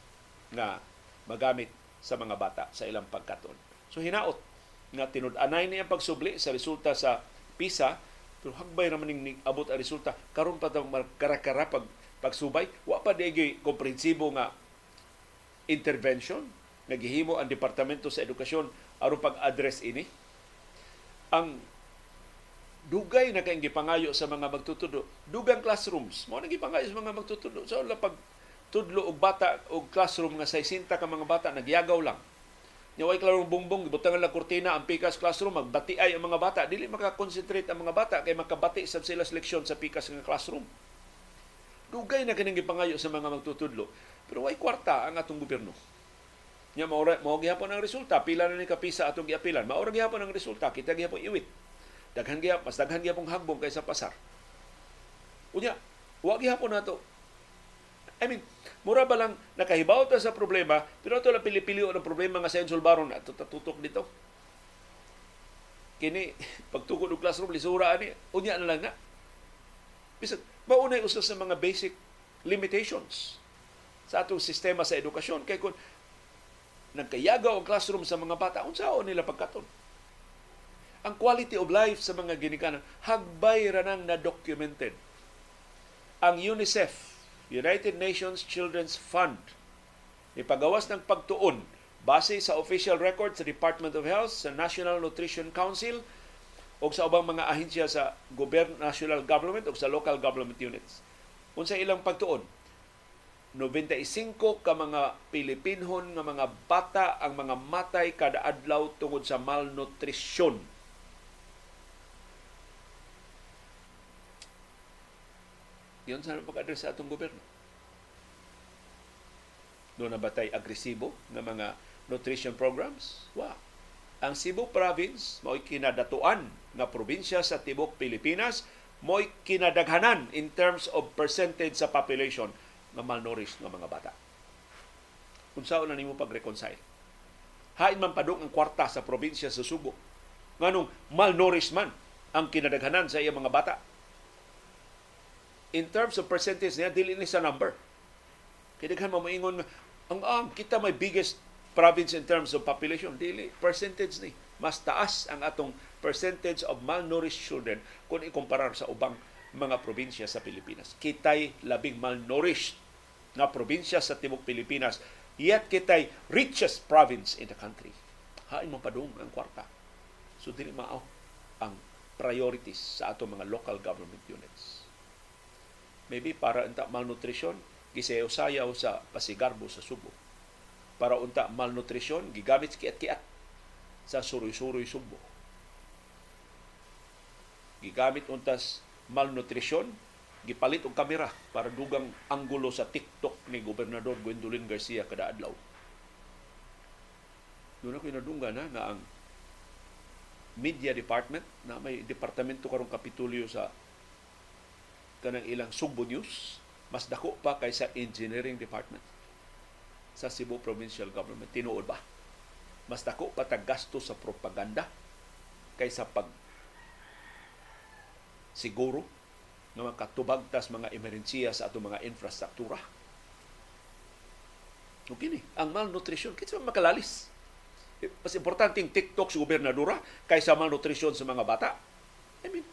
Speaker 1: nga magamit sa mga bata sa ilang pagkaton. So hinaot nga tinud-anay niya pagsubli sa resulta sa PISA pero hagbay naman ning abot ang resulta karon pa tang karakara pag pagsubay wa pa digi komprehensibo nga intervention naghihimo ang departamento sa edukasyon aron pag-address ini ang dugay na kayong gipangayo sa mga magtutudo dugang classrooms mo nang gipangayo sa mga magtutudo so la pag tudlo og bata og classroom nga 60 ka mga bata nagyagaw lang Nya way klarong bumbong gibutangan lang kurtina ang pikas classroom magbati ay ang mga bata dili maka-concentrate ang mga bata kay makabati sab sila sa leksyon sa pikas nga classroom. Dugay na kining gipangayo sa mga magtutudlo pero way kwarta ang atong gobyerno. Nya mao mao gihapon ang resulta pila na ni kapisa atong giapilan. Mao gihapon ang resulta kita gihapon iwit. Daghan gihapon mas daghan gihapon hagbong kaysa pasar. Unya, wa gihapon nato I mean, mura ba lang nakahibaw ta sa problema, pero ito lang pili-pili ng problema nga sa Ensolbaron na tutok dito. Kini, pagtukod ng classroom, lisura ani, unya na lang na. Bisag, maunay usa sa mga basic limitations sa atong sistema sa edukasyon. Kaya kung nagkayagaw ang classroom sa mga bata, unsaon nila pagkaton? Ang quality of life sa mga ginikanan, hagbay ra nang na-documented. Ang UNICEF, United Nations Children's Fund ipagawas ng pagtuon base sa official record sa Department of Health, sa National Nutrition Council o sa ubang mga ahensya sa gobyerno, national government o sa local government units. Unsa ilang pagtuon? 95 ka mga Pilipinhon nga mga bata ang mga matay kada adlaw tungod sa malnutrisyon Yun sa pag-address sa atong gobyerno. Doon na batay agresibo ng mga nutrition programs? Wa. Ang Cebu Province mo'y kinadatuan nga probinsya sa tibok Pilipinas mo'y kinadaghanan in terms of percentage sa population nga malnourished nga mga bata. Unsaon na nimo pag-reconcile? Hain man padung ang kwarta sa probinsya sa Subo. Nganong malnourished man ang kinadaghanan sa iyang mga bata in terms of percentage niya, dili ni sa number. Kaya daghan mo maingon ang ang kita may biggest province in terms of population, dili percentage ni. Mas taas ang atong percentage of malnourished children kung ikumparar sa ubang mga probinsya sa Pilipinas. Kitay labing malnourished na probinsya sa tibok Pilipinas, yet kitay richest province in the country. Hain mo padung ang kwarta. So dili mao ang priorities sa ato mga local government units maybe para unta malnutrisyon gisayaw-sayaw sa pasigarbo sa Subo para unta malnutrisyon gigamit kiat-kiat sa suroy-suroy Subo gigamit untas malnutrisyon gipalit og kamera para dugang anggulo sa TikTok ni Gobernador Gwendolyn Garcia kada adlaw. Doon ako inadungga na nga ang media department na may departamento karong kapitulyo sa kanang ilang Sugbo News mas dako pa kaysa engineering department sa Cebu Provincial Government. Tinuod ba? Mas dako pa tag gasto sa propaganda kaysa pag siguro nga makatubag tas mga emerhensiya sa ato mga infrastruktura. O kini, ang malnutrition, kitsa makalalis. Mas importanteng TikTok sa gobernadora kaysa malnutrition sa mga bata. I mean,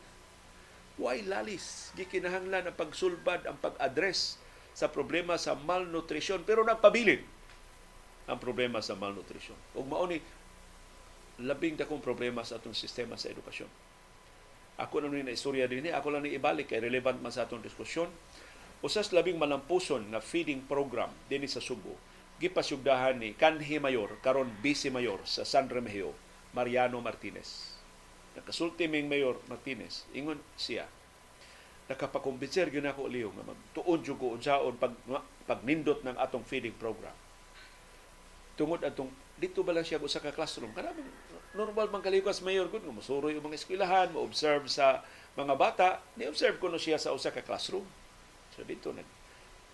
Speaker 1: Why lalis? Gikinahanglan ang pagsulbad, ang pag-address sa problema sa malnutrition pero nagpabilin ang problema sa malnutrition. Ug mao ni labing dakong problema sa atong sistema sa edukasyon. Ako na na istorya din ako lang ni ibalik kay relevant man sa atong diskusyon. Usas labing malampuson na feeding program dinhi sa Subo gipasugdahan ni kanhi mayor karon vice mayor sa San Remigio Mariano Martinez nakasulti ming Mayor Martinez, ingon siya, nakapakumbinser gyud ako liyo nga magtuon jud ko unsaon pag pagnindot ng atong feeding program. Tungod atong dito ba lang siya usa ka classroom? Kana normal man kaliwas mayor gud nga masuroy ang mga eskwelahan, mo-observe sa mga bata, ni-observe ko no siya sa usa ka classroom. So dito nag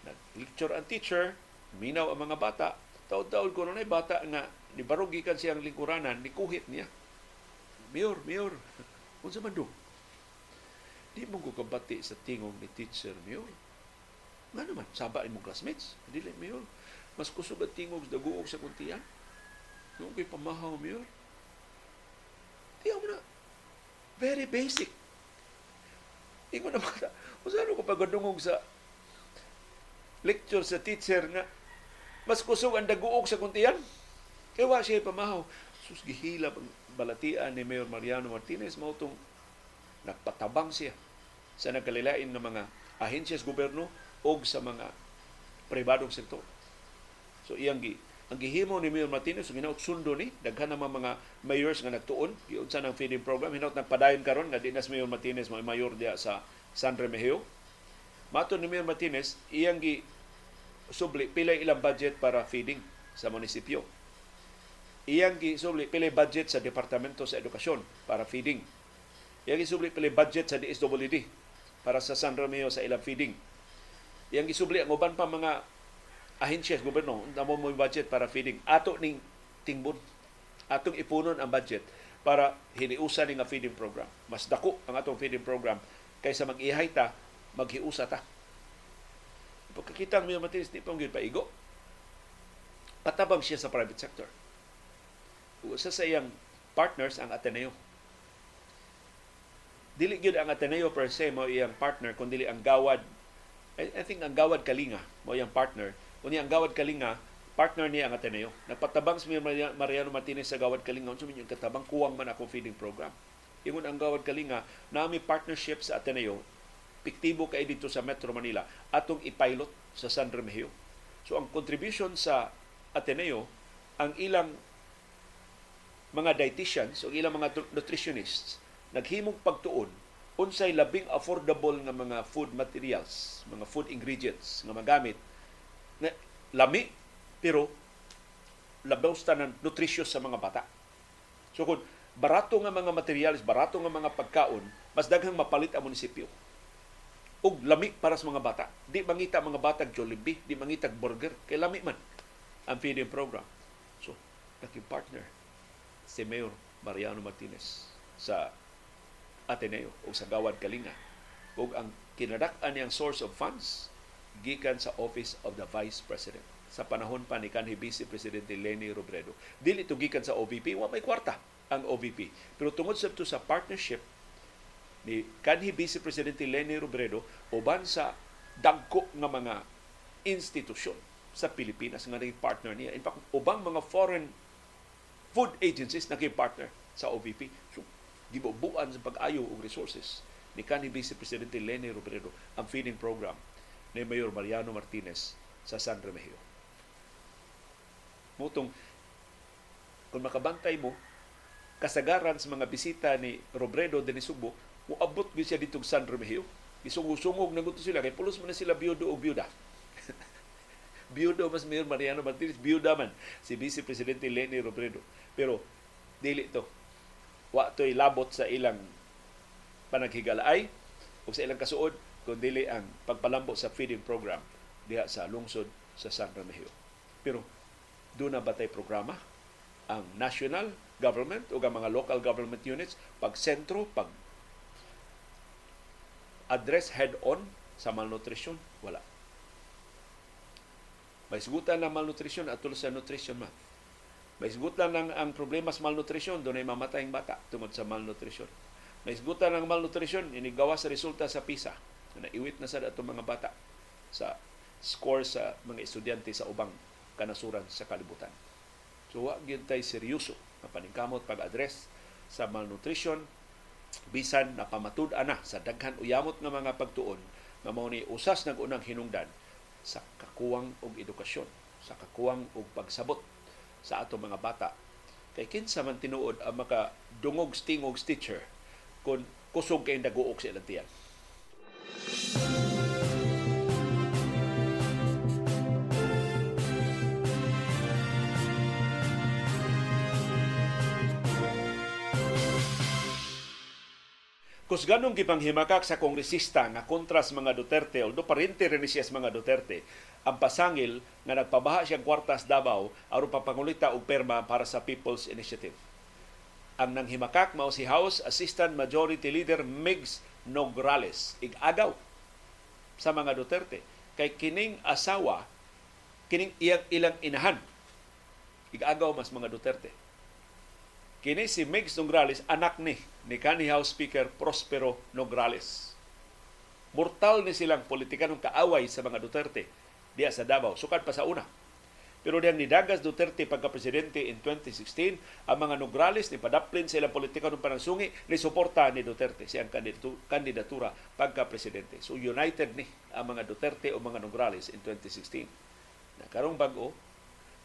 Speaker 1: nag-lecture ang teacher, minaw ang mga bata, taod-taod ko na bata nga ni barugikan siyang lingkuranan, ni kuhit niya Mayor, mayor, unsa man do? Di mo ko kabati sa tingog ni teacher Mayor. Nga naman, saba imong classmates. Dili Mayor. Mas kusog at tingog sa daguog sa kuntiyan. Noong ko'y pamahaw Mayor. Di mo na. Very basic. Ingon na mga, kung saan ko pagadungog sa lecture sa teacher nga mas kusog ang daguog sa kuntiyan. Kaya wa siya pamahaw. Sus, gihila ang balatian ni Mayor Mariano Martinez. Mautong nagpatabang siya sa nagkalilain ng mga ahensyas gobyerno o sa mga pribadong sektor. So iyang gi ang gihimo ni Mayor Martinez ginaot sundo ni daghan naman mga mayors nga nagtuon giunsa ng feeding program hinaut nagpadayon karon nga dinas Mayor Martinez may mayor dia sa San Remigio. Mato ni Mayor Martinez iyang gi subli pilay ilang budget para feeding sa munisipyo. Iyang gisubli pilay budget sa Departamento sa Edukasyon para feeding. Iyang gisubli pilay budget sa DSWD para sa San Romeo sa ilang feeding. Iyang gisubli ang uban pa mga ahensyas gobyerno namo mo budget para feeding. Ato ning tingbon atong ipunon ang budget para hiniusa ni nga feeding program. Mas dako ang atong feeding program kaysa mag-ihay ta maghiusa ta. Pagkakita ang mga matinis di pa paigo. Patabang siya sa private sector usa sa iyang partners ang Ateneo. Dili gyud ang Ateneo per se mo iyang partner kun dili ang Gawad I, think ang Gawad Kalinga mo iyang partner. Kunya ang Gawad Kalinga partner niya ang Ateneo. Nagpatabang si Mariano Martinez sa Gawad Kalinga unsa yung katabang kuwang man ako feeding program. Ingon ang Gawad Kalinga nami partnership sa Ateneo piktibo kay dito sa Metro Manila atong ipilot sa San Remigio. So ang contribution sa Ateneo ang ilang mga dietitians o ilang mga nutritionists naghimong pagtuon unsay labing affordable nga mga food materials, mga food ingredients nga magamit na lami pero labaw tanan nutritious sa mga bata. So kung barato nga mga materials, barato nga mga pagkaon, mas daghang mapalit ang munisipyo. Og lami para sa mga bata. Di mangita mga bata Jollibee, di mangita burger, kay lami man ang feeding program. So, naki partner si Mayor Mariano Martinez sa Ateneo o sa Gawad Kalinga. ug ang kinadak-an niyang source of funds gikan sa Office of the Vice President sa panahon pa ni kanhi Vice Presidente Leni Robredo. Dili ito gikan sa OVP, wa may kwarta ang OVP. Pero tungod sa to sa partnership ni kanhi Vice Presidente Leni Robredo uban sa dagko nga mga institusyon sa Pilipinas nga naging partner niya. In fact, ubang mga foreign food agencies na partner sa OVP. So, gibubuan sa pag-ayo og resources ni kanhi Vice Presidente Leni Robredo ang feeding program ni Mayor Mariano Martinez sa San Remigio. Mutong kung makabantay mo kasagaran sa mga bisita ni Robredo din Subo, muabot gyud siya dito San Remigio. Isungog-sungog na sila kay pulos man na sila biyudo o biyuda. Biyudo mas Mayor Mariano Martinez, biyuda man si Vice Presidente Leni Robredo. Pero dili to. Wa to'y labot sa ilang panaghigalay o sa ilang kasuod kung dili ang pagpalambo sa feeding program diha sa lungsod sa San Remigio. Pero doon na batay programa ang national government o ang mga local government units pag sentro, pag address head-on sa malnutrition, wala. May sugutan ng malnutrition at sa nutrition month. May isgutan lang ang problema sa malnutrition, doon ay mamatay ang bata tungod sa malnutrition. May isgutan ng malnutrition, inigawa sa resulta sa PISA. Na iwit na sa ato mga bata sa score sa mga estudyante sa ubang kanasuran sa kalibutan. So, wa gyud tay seryoso na paningkamot pag-address sa malnutrition bisan na pamatud ana sa daghan uyamot nga mga pagtuon nga mao ni usas nag-unang hinungdan sa kakuwang og edukasyon, sa kakuwang og pagsabot sa ato mga bata. Kay kinsa man tinuod ang maka dungog stingog stitcher kung kusog kay daguok sa ilang tiyan. Kusganong gipanghimakak sa kongresista nga kontra sa mga Duterte, although parente rin siya sa mga Duterte, ang pasangil nga nagpabaha siyang kwartas Davao aron papangulita og perma para sa People's Initiative. Ang nanghimakak mao si House Assistant Majority Leader Migs Nograles igagaw sa mga Duterte kay kining asawa kining iyang ilang inahan igagaw mas mga Duterte kini si Migs Nograles anak ni ni kanhi House Speaker Prospero Nograles mortal ni silang politikanong kaaway sa mga Duterte diya sa Davao sukad pa sa una pero diyan ni Dagas Duterte pagka-presidente in 2016, ang mga Nograles ni padaplin sa ilang politika ng panangsungi ni suporta ni Duterte siyang kandidatura pagka-presidente. So united ni ang mga Duterte o mga Nograles in 2016. Nakarong bago,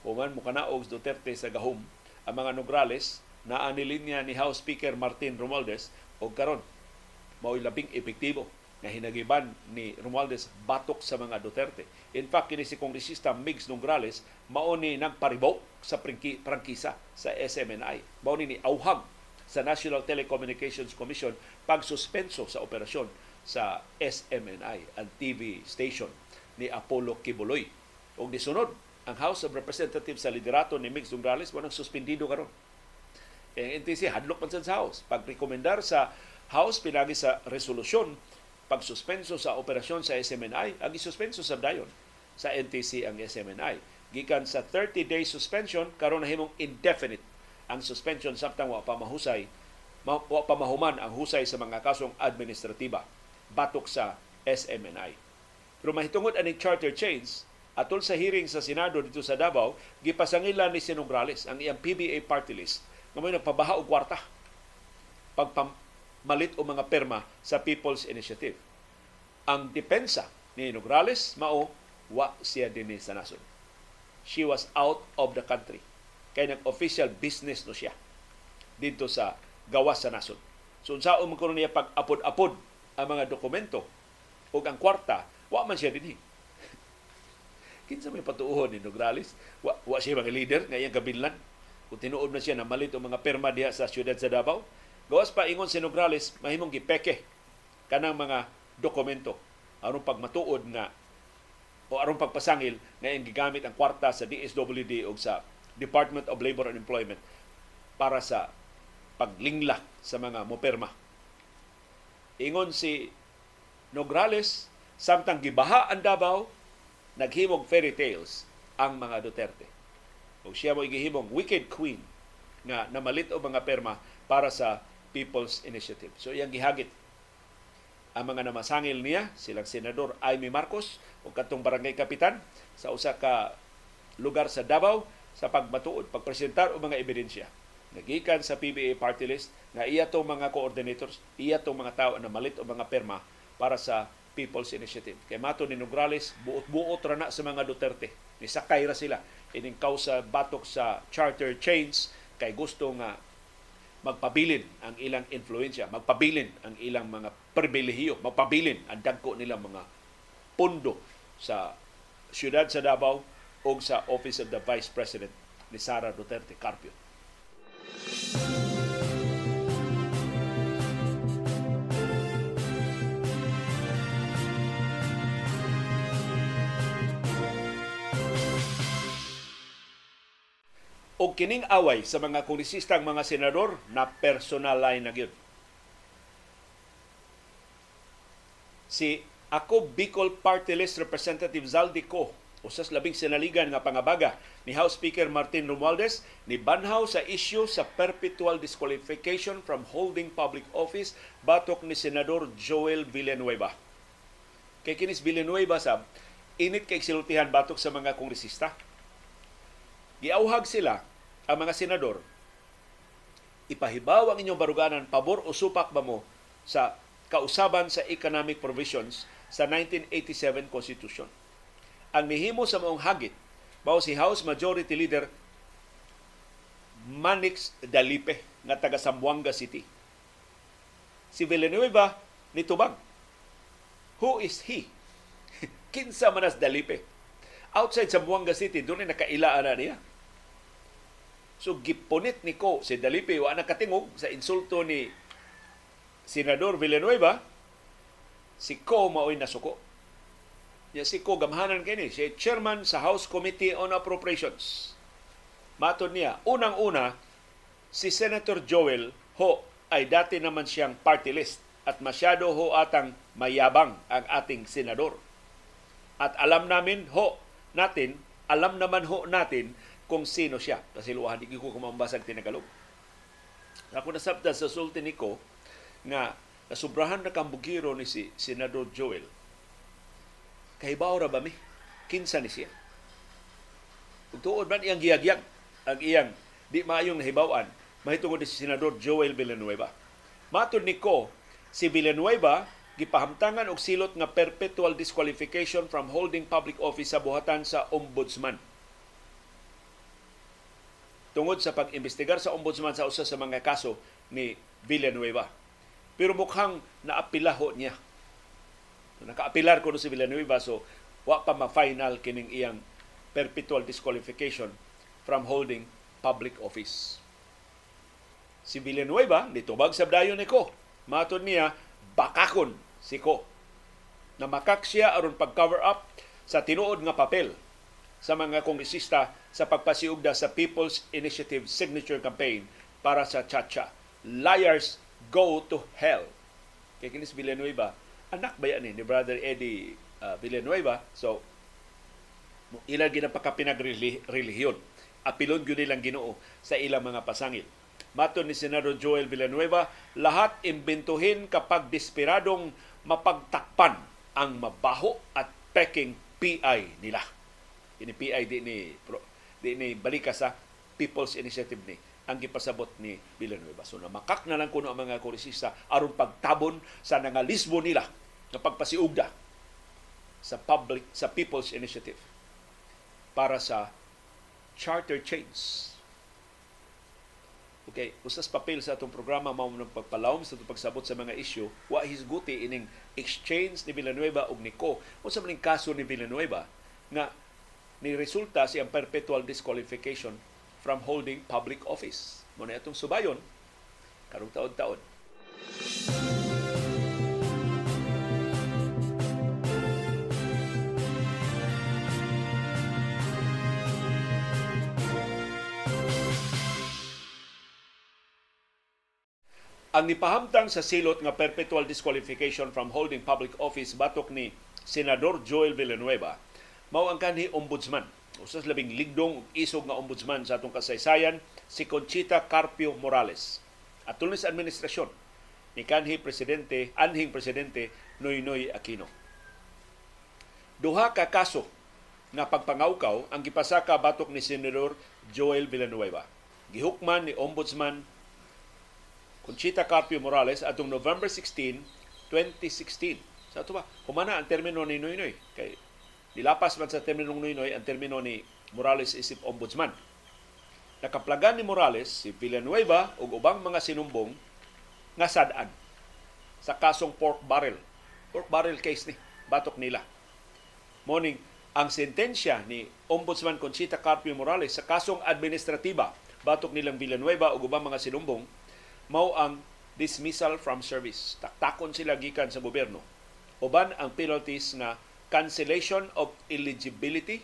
Speaker 1: human mo kanaog Duterte sa gahom, ang mga Nograles na anilinya ni House Speaker Martin Romualdez o karon mao'y labing epektibo na hinagiban ni Romualdez batok sa mga Duterte. In fact, kini si Kongresista Migs Nograles mao ni nagparibo sa prangkisa sa SMNI. Mao ni auhag sa National Telecommunications Commission pagsuspenso sa operasyon sa SMNI, ang TV station ni Apollo Kibuloy. Og disunod, ang House of Representatives sa liderato ni Migs Nograles mo nang suspendido karon. Ang NTC hadlok man sa House pagrekomendar sa House pinagi sa resolusyon pagsuspenso sa operasyon sa SMNI, ang isuspenso sa dayon sa NTC ang SMNI. Gikan sa 30-day suspension, karon nahimong indefinite ang suspension samtang wa pa mahusay wa pa mahuman ang husay sa mga kasong administratiba batok sa SMNI. Pero mahitungod aning charter change, atol sa hearing sa Senado dito sa Davao, gipasangilan ni Sinograles ang iyang PBA party list nga may nagpabaha og kwarta pagpam malit o mga perma sa People's Initiative. Ang depensa ni Nograles mao wa siya dinhi sa nason. She was out of the country. Kay nag-official business no siya dito sa gawas sa nason. So unsaon man kuno niya pag-apod-apod ang mga dokumento o ang kwarta, wa man siya dinhi. Kinsa may patuuhon ni Nograles? Wa, wa siya mga leader nga iyang kabilan. Kung tinuod na siya na malit mga perma diha sa siyudad sa Davao, Gawas pa ingon si Nograles, mahimong gipeke kanang mga dokumento aron pagmatuod nga o aron pagpasangil na ang gigamit ang kwarta sa DSWD o sa Department of Labor and Employment para sa paglingla sa mga moperma. Ingon si Nograles, samtang gibaha ang Davao, naghimog fairy tales ang mga Duterte. O siya mo igihimong wicked queen nga namalit o mga perma para sa People's Initiative. So iyang gihagit ang mga namasangil niya, silang Senador Aimee Marcos o katong barangay kapitan sa usa ka lugar sa Davao sa pagmatuod, pagpresentar og mga ebidensya. Nagikan sa PBA party list na iya tong mga coordinators, iya tong mga tao na malit o mga perma para sa People's Initiative. Kay mato ni Nograles, buot-buot ra na sa mga Duterte. Nisakay ra sila ining kausa batok sa charter change kay gusto nga magpabilin ang ilang influensya, magpabilin ang ilang mga pribilehiyo, magpabilin ang dagko nilang mga pundo sa siyudad sa Davao o sa Office of the Vice President ni Sara Duterte Carpio. O kining away sa mga kongresistang mga senador na personal line na gyud. Si ako Bicol Party List Representative Zaldi Ko usas labing sinaligan nga pangabaga ni House Speaker Martin Romualdez ni banhaw sa issue sa perpetual disqualification from holding public office batok ni Senador Joel Villanueva. Kay kinis Villanueva sa init kay silutihan batok sa mga kongresista. Giauhag sila ang mga senador, ipahibaw ang inyong baruganan, pabor o supak ba mo sa kausaban sa economic provisions sa 1987 Constitution. Ang mihimo sa maong hagit, mao si House Majority Leader Manix Dalipe nga taga Zamboanga City. Si Villanueva nitubag. Who is he? Kinsa manas Dalipe? Outside Zamboanga City, doon ay nakailaan na niya So gipunit ni ko si Dalipe wa nakatingog sa insulto ni Senador Villanueva si ko maoy nasuko. Ya si ko gamhanan kini si chairman sa House Committee on Appropriations. Matod niya, unang-una si Senator Joel Ho ay dati naman siyang party list at masyado ho atang mayabang ang ating senador. At alam namin ho natin, alam naman ho natin kung sino siya. Kasi luwahan, di ko kumambasag tinagalog. Ako nasabda sa sulti ni ko nga nasubrahan na kambugiro ni si Senador Joel. Kahibaw ra ba mi? Kinsa ni siya? Tuod man iyang giyagyag ang iyang di maayong nahibawan mahitungod ni si Senador Joel Villanueva. Matod ni ko, si Villanueva gipahamtangan og silot nga perpetual disqualification from holding public office sa buhatan sa ombudsman. Tungod sa pag-imbestigar sa ombudsman sa usa sa mga kaso ni Villanueva. Pero mukhang naapilaho niya. Nakaapilar ko si Villanueva so wa pa ma-final kining iyang perpetual disqualification from holding public office. Si Villanueva, nitubag sa dayon ni ko. Matod niya, bakakon si Ko na makak siya aron pag-cover up sa tinuod nga papel sa mga kongresista sa pagpasiugda sa People's Initiative Signature Campaign para sa Chacha. Liars go to hell. Kay kinis Villanueva, anak ba yan eh, ni Brother Eddie uh, Villanueva? So, ilang ginapakapinag-relihiyon. Apilon yun nilang ginoo sa ilang mga pasangil Mato ni Senador Joel Villanueva, lahat imbentuhin kapag desperadong mapagtakpan ang mabaho at peking PI nila. Ini PI di ni di ni balika sa People's Initiative ni ang gipasabot ni Villanueva. So namakak na lang kuno ang mga koresista aron pagtabon sa nangalisbo nila na pagpasiugda sa public sa People's Initiative para sa charter change Okay, usas papel sa atong programa mao nang pagpalawom sa pagsabot sa mga isyu, wa hisguti ining exchange ni Villanueva ug ni Ko. Unsa man kaso ni Villanueva nga ni resulta siyang perpetual disqualification from holding public office. Mo na atong subayon karong taon-taon. ang nipahamtang sa silot nga perpetual disqualification from holding public office batok ni Senador Joel Villanueva mao ang kanhi ombudsman usas labing ligdong isog nga ombudsman sa atong kasaysayan si Conchita Carpio Morales at sa administrasyon ni kanhi presidente anhing presidente Noynoy Aquino duha ka kaso nga pagpangawkaw ang gipasaka batok ni Senador Joel Villanueva gihukman ni ombudsman Conchita Carpio Morales atong November 16, 2016. Sa ito ba? Humana ang termino ni Noynoy. Kay nilapas man sa termino ni Noynoy ang termino ni Morales isip ombudsman. Nakaplagan ni Morales si Villanueva ug ubang mga sinumbong nga sadaan sa kasong pork barrel. Pork barrel case ni batok nila. Morning ang sentensya ni Ombudsman Conchita Carpio Morales sa kasong administratiba batok nilang Villanueva ug ubang mga sinumbong mao ang dismissal from service. Taktakon sila gikan sa gobyerno. Uban ang penalties na cancellation of eligibility,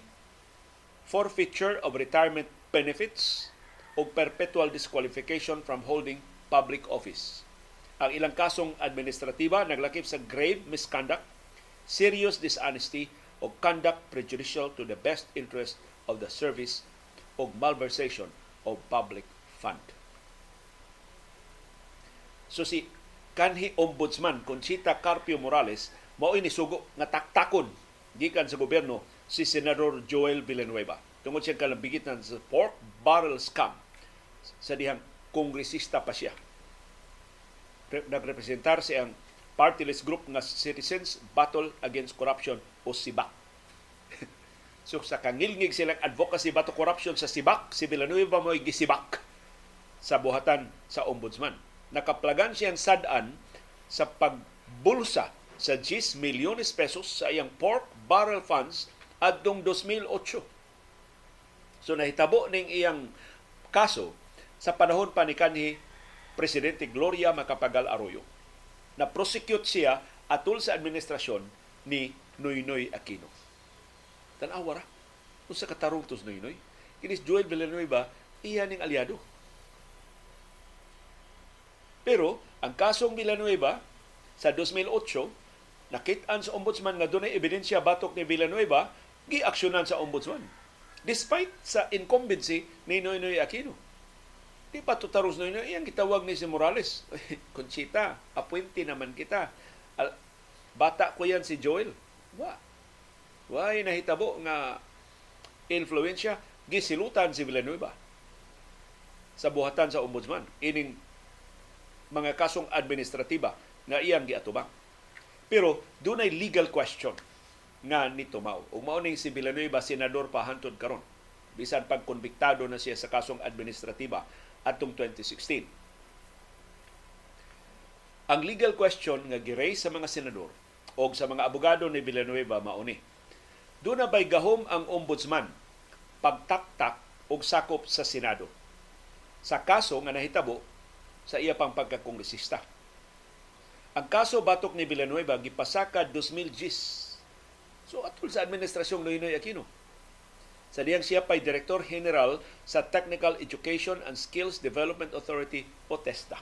Speaker 1: forfeiture of retirement benefits, o perpetual disqualification from holding public office. Ang ilang kasong administratiba naglakip sa grave misconduct, serious dishonesty, o conduct prejudicial to the best interest of the service o malversation of public fund. So si kanhi ombudsman Conchita Carpio Morales mao ini sugo nga taktakon gikan sa gobyerno si Senador Joel Villanueva tungod siya kalambigitan sa pork barrel scam sa dihang kongresista pa siya. Nagrepresentar siya ang party group nga Citizens Battle Against Corruption o SIBAC. so sa kangilngig silang advocacy bato corruption sa SIBAC, si Villanueva mo gisibak sa buhatan sa ombudsman nakaplagan siyang sadan sa pagbulsa sa 10 milyones pesos sa iyang pork barrel funds adtong 2008. So nahitabo ning iyang kaso sa panahon pa ni kanhi Presidente Gloria Macapagal Arroyo. Na prosecute siya atul sa administrasyon ni Noynoy Aquino. Tanawa ra. Kung sa katarong tos Noynoy. Kinis Joel Villanueva, iya ning aliado pero ang kasong Villanueva sa 2008 nakit-an sa ombudsman nga dunay ebidensya batok ni Villanueva giaksyonan sa ombudsman despite sa incumbency ni Noynoy Aquino Di pa tutaros yun. Iyang gitawag ni si Morales. Conchita, apwente naman kita. Al- Bata ko yan si Joel. Wa. Why nahitabo nga influensya gisilutan si Villanueva sa buhatan sa ombudsman ining mga kasong administratiba nga iyang giatubang. Pero dunay legal question nga ni Tumaw. Ug mao ning si Villanueva senador pa hantod karon. Bisan pag konbiktado na siya sa kasong administratiba atong 2016. Ang legal question nga gi-raise sa mga senador o sa mga abogado ni Villanueva mauni. Doon na ba'y gahom ang ombudsman pagtaktak og sakop sa Senado sa kaso nga nahitabo sa iya pang pagkakongresista. Ang kaso batok ni Villanueva gipasaka 2010. So atul sa administrasyong Noynoy Aquino sa diyang siya pa'y Director General sa Technical Education and Skills Development Authority o TESDA.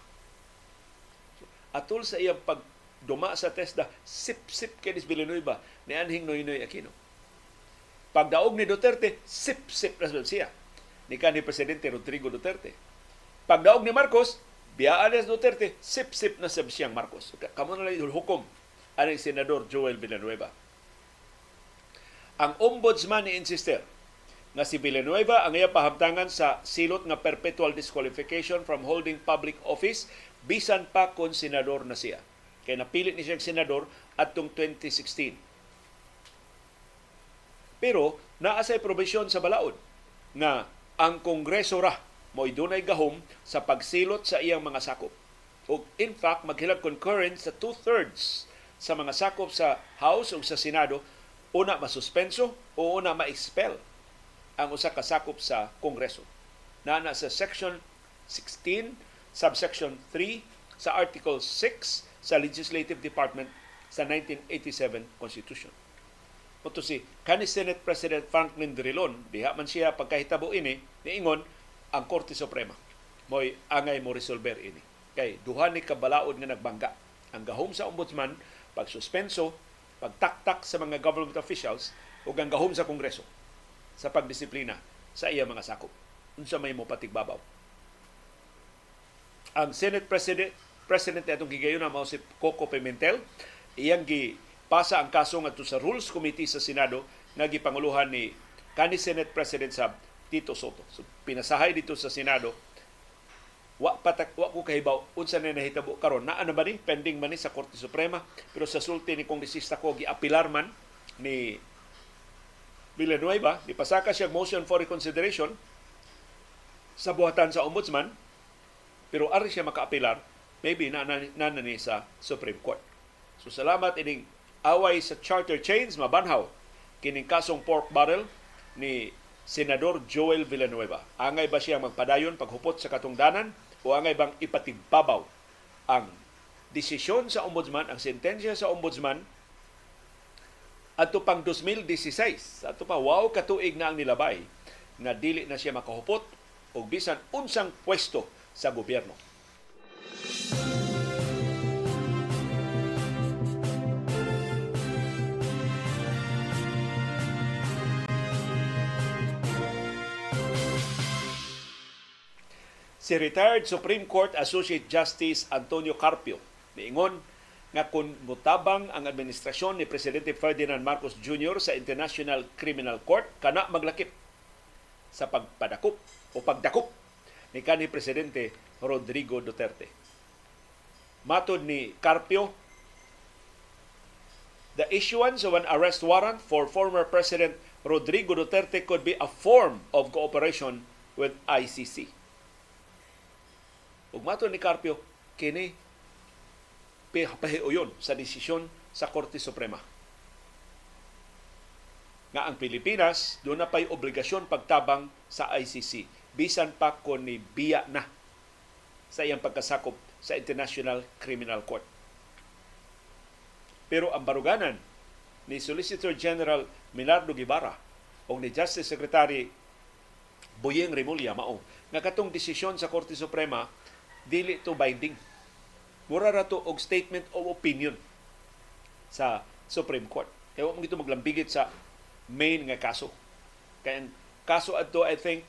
Speaker 1: So, atul sa iyang pagduma sa TESDA, sip-sip kay Villanueva ni Anhing Noynoy Aquino. Pagdaog ni Duterte, sip-sip na siya ni kanhi Presidente Rodrigo Duterte. Pagdaog ni Marcos, biyaan ni Duterte, sip-sip na sa siyang Marcos. Kamo na lang hukom ang Senador Joel Villanueva. Ang ombudsman ni insister nga si Villanueva ang iya pahabtangan sa silot nga perpetual disqualification from holding public office bisan pa kon senador na siya. Kay napilit ni siyang senador atong 2016. Pero naa say provision sa balaod nga ang Kongreso ra mo'y dunay gahom sa pagsilot sa iyang mga sakop. O in fact, maghilab concurrent sa two-thirds sa mga sakop sa House o sa Senado, una masuspenso o una ma-expel ang usa ka sakop sa Kongreso. Nana sa Section 16, Subsection 3 sa Article 6 sa Legislative Department sa 1987 Constitution. Ito si kani Senate President Franklin Drilon, diha man siya pagkahitabo ini, niingon ang Korte Suprema. Mo'y angay mo resolver ini. Kay duha ni kabalaod nga nagbangga. Ang gahom sa ombudsman, pagsuspenso, pagtaktak sa mga government officials, ug ang gahom sa Kongreso sa pagdisiplina sa iya mga sakop. Unsa may mo patigbabaw. Ang Senate President President atong gigayon na mao si Coco Pimentel, iyang gi pasa ang kaso ngadto sa Rules Committee sa Senado nga gipanguluhan ni kani Senate President sa Tito Soto. So, pinasahay dito sa Senado wa patak wa ko kahibaw unsa na nahitabo karon naa na ba ni pending man ni sa Korte Suprema pero sa sulti ni kongresista ko giapilar man ni Villanueva pasaka siya motion for reconsideration sa buhatan sa ombudsman pero ari siya makaapilar maybe na, na, na, na ni sa Supreme Court. So salamat ining away sa charter chains mabanhaw kining kasong pork barrel ni Senador Joel Villanueva. Angay ba siya magpadayon paghupot sa katungdanan o angay bang ipatigbabaw ang desisyon sa ombudsman, ang sentensya sa ombudsman ato pang 2016 ato pa wow katuig na ang nilabay nga dili na siya makahupot og bisan unsang pwesto sa gobyerno. Si retired Supreme Court Associate Justice Antonio Carpio niingon nga kung mutabang ang administrasyon ni Presidente Ferdinand Marcos Jr. sa International Criminal Court kana maglakip sa pagpadakop o pagdakop ni kanhi Presidente Rodrigo Duterte. Matod ni Carpio, the issuance of an arrest warrant for former President Rodrigo Duterte could be a form of cooperation with ICC. Ug mato ni Carpio, kini pahiuyon sa desisyon sa Korte Suprema. Nga ang Pilipinas, doon na pa'y obligasyon pagtabang sa ICC. Bisan pa ko ni biya na sa iyang pagkasakop sa International Criminal Court. Pero ang baruganan ni Solicitor General Minardo Guevara o ni Justice Secretary Boyeng Remulla mao nga katong desisyon sa Korte Suprema dili to binding Mura ra to og statement of opinion sa Supreme Court. Kaya mo gito maglambigit sa main nga kaso. Kaya ang kaso adto I think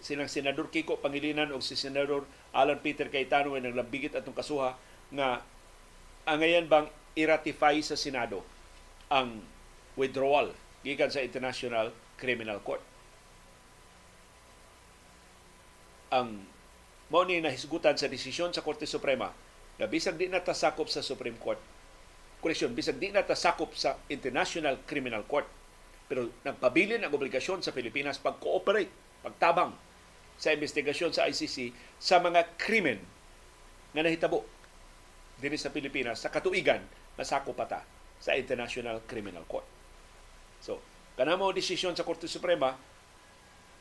Speaker 1: sinang senador Kiko Pangilinan o si senador Alan Peter Cayetano ay naglambigit atong kasuha nga angayan bang i-ratify sa Senado ang withdrawal gikan sa International Criminal Court. Ang mao ni nahisgutan sa desisyon sa Korte Suprema na bisag di na tasakop sa Supreme Court koreksyon, bisag di na tasakop sa International Criminal Court. Pero nagpabilin ang obligasyon sa Pilipinas pag-cooperate, pagtabang sa investigasyon sa ICC sa mga krimen nga nahitabo diri sa Pilipinas sa katuigan na sakop pata sa International Criminal Court. So, kanamo desisyon sa Korte Suprema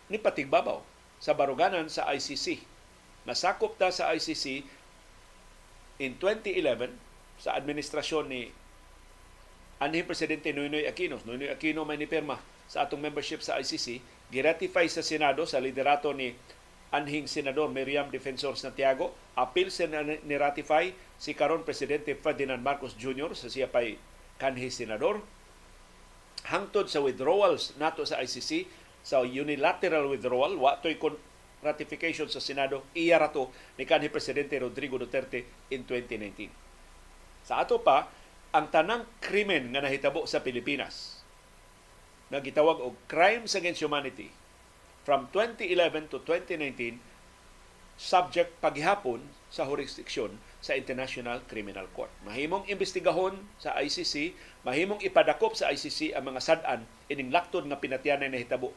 Speaker 1: ni patigbabaw sa baruganan sa ICC. Nasakop ta sa ICC in 2011 sa administrasyon ni anhing presidente Noynoy Aquino. Noynoy Aquino may nipirma sa atong membership sa ICC, giratify sa Senado sa liderato ni anhing senador Miriam Defensor Santiago, apil sa ni ratify si karon presidente Ferdinand Marcos Jr. sa siya pay kanhi senador hangtod sa withdrawals nato sa ICC sa unilateral withdrawal wa toy ratification sa Senado iya rato ni kanhi presidente Rodrigo Duterte in 2019 sa ato pa ang tanang krimen nga nahitabo sa Pilipinas na gitawag og crimes against humanity from 2011 to 2019 subject paghihapon sa jurisdiksyon sa International Criminal Court. Mahimong imbestigahon sa ICC, mahimong ipadakop sa ICC ang mga sad-an ining laktod nga pinatyanan na hitabo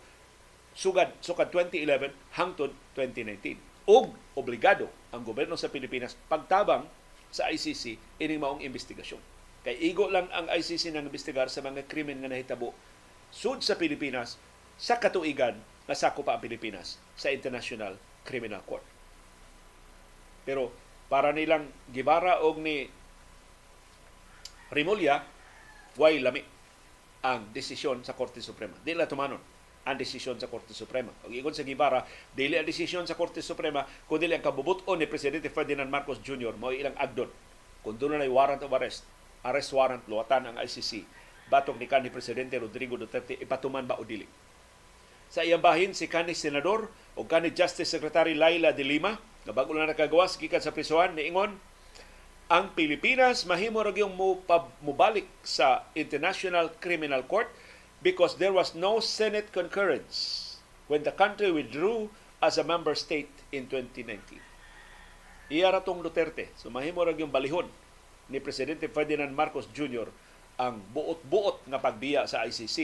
Speaker 1: sugad sukad 2011 hangtod 2019. Og obligado ang gobyerno sa Pilipinas pagtabang sa ICC ining maong investigasyon. Kay igo lang ang ICC nang investigar sa mga krimen nga nahitabo sud sa Pilipinas sa katuigan nga sako pa ang Pilipinas sa International Criminal Court. Pero para nilang gibara og ni Rimulya, way lami ang desisyon sa Korte Suprema. Di la tumanon ang desisyon sa Korte Suprema. Og igon sa Gibara, dili ang desisyon sa Korte Suprema kundi ang kabubuton ni Presidente Ferdinand Marcos Jr. mao ilang agdon. Kung doon na warrant of arrest, arrest warrant, luwatan ang ICC, batok ni kanhi Presidente Rodrigo Duterte, ipatuman ba o dili. Sa iyang bahin, si kanhi Senador o kanhi Justice Secretary Laila de Lima, na bago na nakagawas gikan sa prisuhan, niingon, ang Pilipinas mahimo ra gyung mubalik sa International Criminal Court because there was no Senate concurrence when the country withdrew as a member state in 2019. Iya ra tong Duterte. So mahimo ra gyung balihon ni Presidente Ferdinand Marcos Jr. ang buot-buot nga pagbiya sa ICC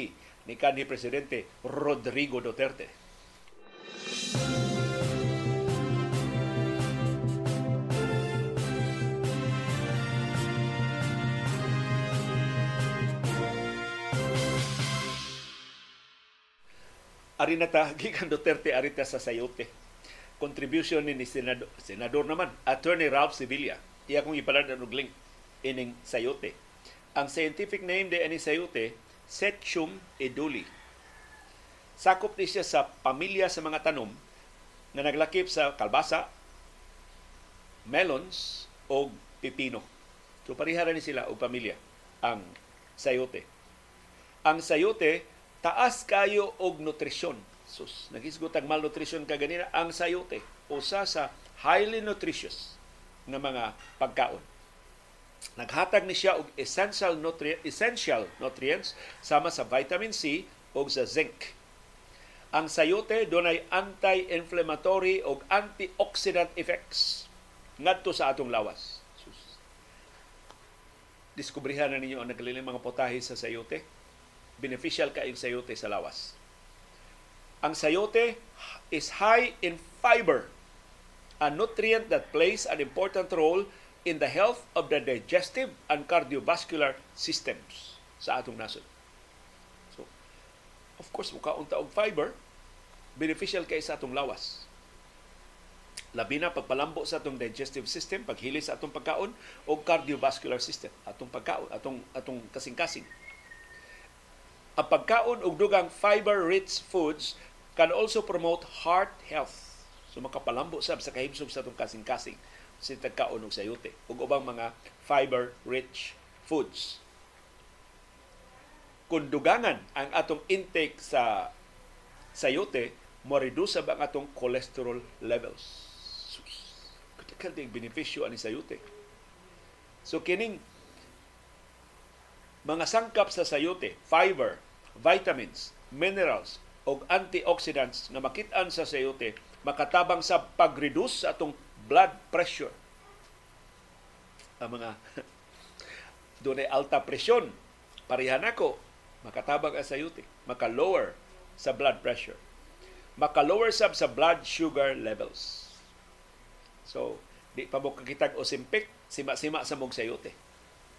Speaker 1: ni kanhi Presidente Rodrigo Duterte. Ari na gikan Duterte, ari ta sa sayote. Contribution ni, ni Senador, Senador naman, Attorney Ralph Sevilla. Iya kong ipalad og link ining sayote. Ang scientific name de ani sayote, Setchum eduli. Sakop ni siya sa pamilya sa mga tanom na naglakip sa kalbasa, melons o pipino. So parihara ni sila o pamilya ang sayote. Ang sayote taas kayo og nutrisyon. Sus, nagisgot ang malnutrition ka ganina ang sayote usa sa highly nutritious nga mga pagkaon. Naghatag ni siya og essential nutri- essential nutrients sama sa vitamin C ug sa zinc. Ang sayote dunay anti-inflammatory ug antioxidant effects ngadto sa atong lawas. Sus. Diskubrihan na ninyo ang nagliling mga potahe sa sayote beneficial ka yung sayote sa lawas. Ang sayote is high in fiber, a nutrient that plays an important role in the health of the digestive and cardiovascular systems sa atong nasod. So, of course, mukaunta og fiber, beneficial kay sa atong lawas. Labi na pagpalambo sa atong digestive system, paghili sa atong pagkaon o cardiovascular system, atong pagkaon, atong atong kasing-kasing ang pagkaon og dugang fiber-rich foods can also promote heart health. So makapalambo sab sa kahimsog sa atong kasing-kasing si tagkaon og sayote ug ubang mga fiber-rich foods. Kung dugangan ang atong intake sa sayote, mo reduce ang atong cholesterol levels. Katakal ding benepisyo ani sayote. So kining mga sangkap sa sayote, fiber, vitamins, minerals, o antioxidants na makit-an sa sayote makatabang sa pag-reduce sa atong blood pressure. Ang mga doon ay alta presyon, parihan ako, makatabang ang sayote, maka-lower sa blood pressure. Maka-lower sab sa blood sugar levels. So, di pa mo kakitag o simpik, sima-sima sa mong sayote.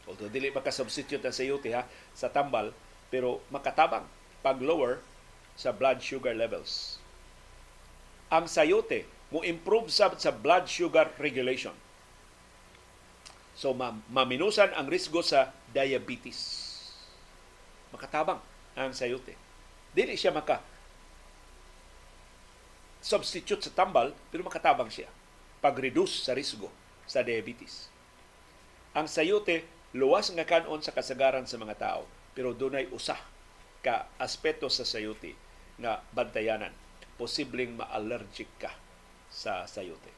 Speaker 1: Although dili maka-substitute ang sayote ha, sa tambal, pero makatabang pag-lower sa blood sugar levels. Ang sayote mo improve sa, sa blood sugar regulation. So ma- maminusan ang risgo sa diabetes. Makatabang ang sayote. Dili siya maka substitute sa tambal, pero makatabang siya pag-reduce sa risgo sa diabetes. Ang sayote luwas nga kanon sa kasagaran sa mga tao, pero dunay usa ka aspeto sa sayote nga bantayanan. Posibleng ma-allergic ka sa sayote.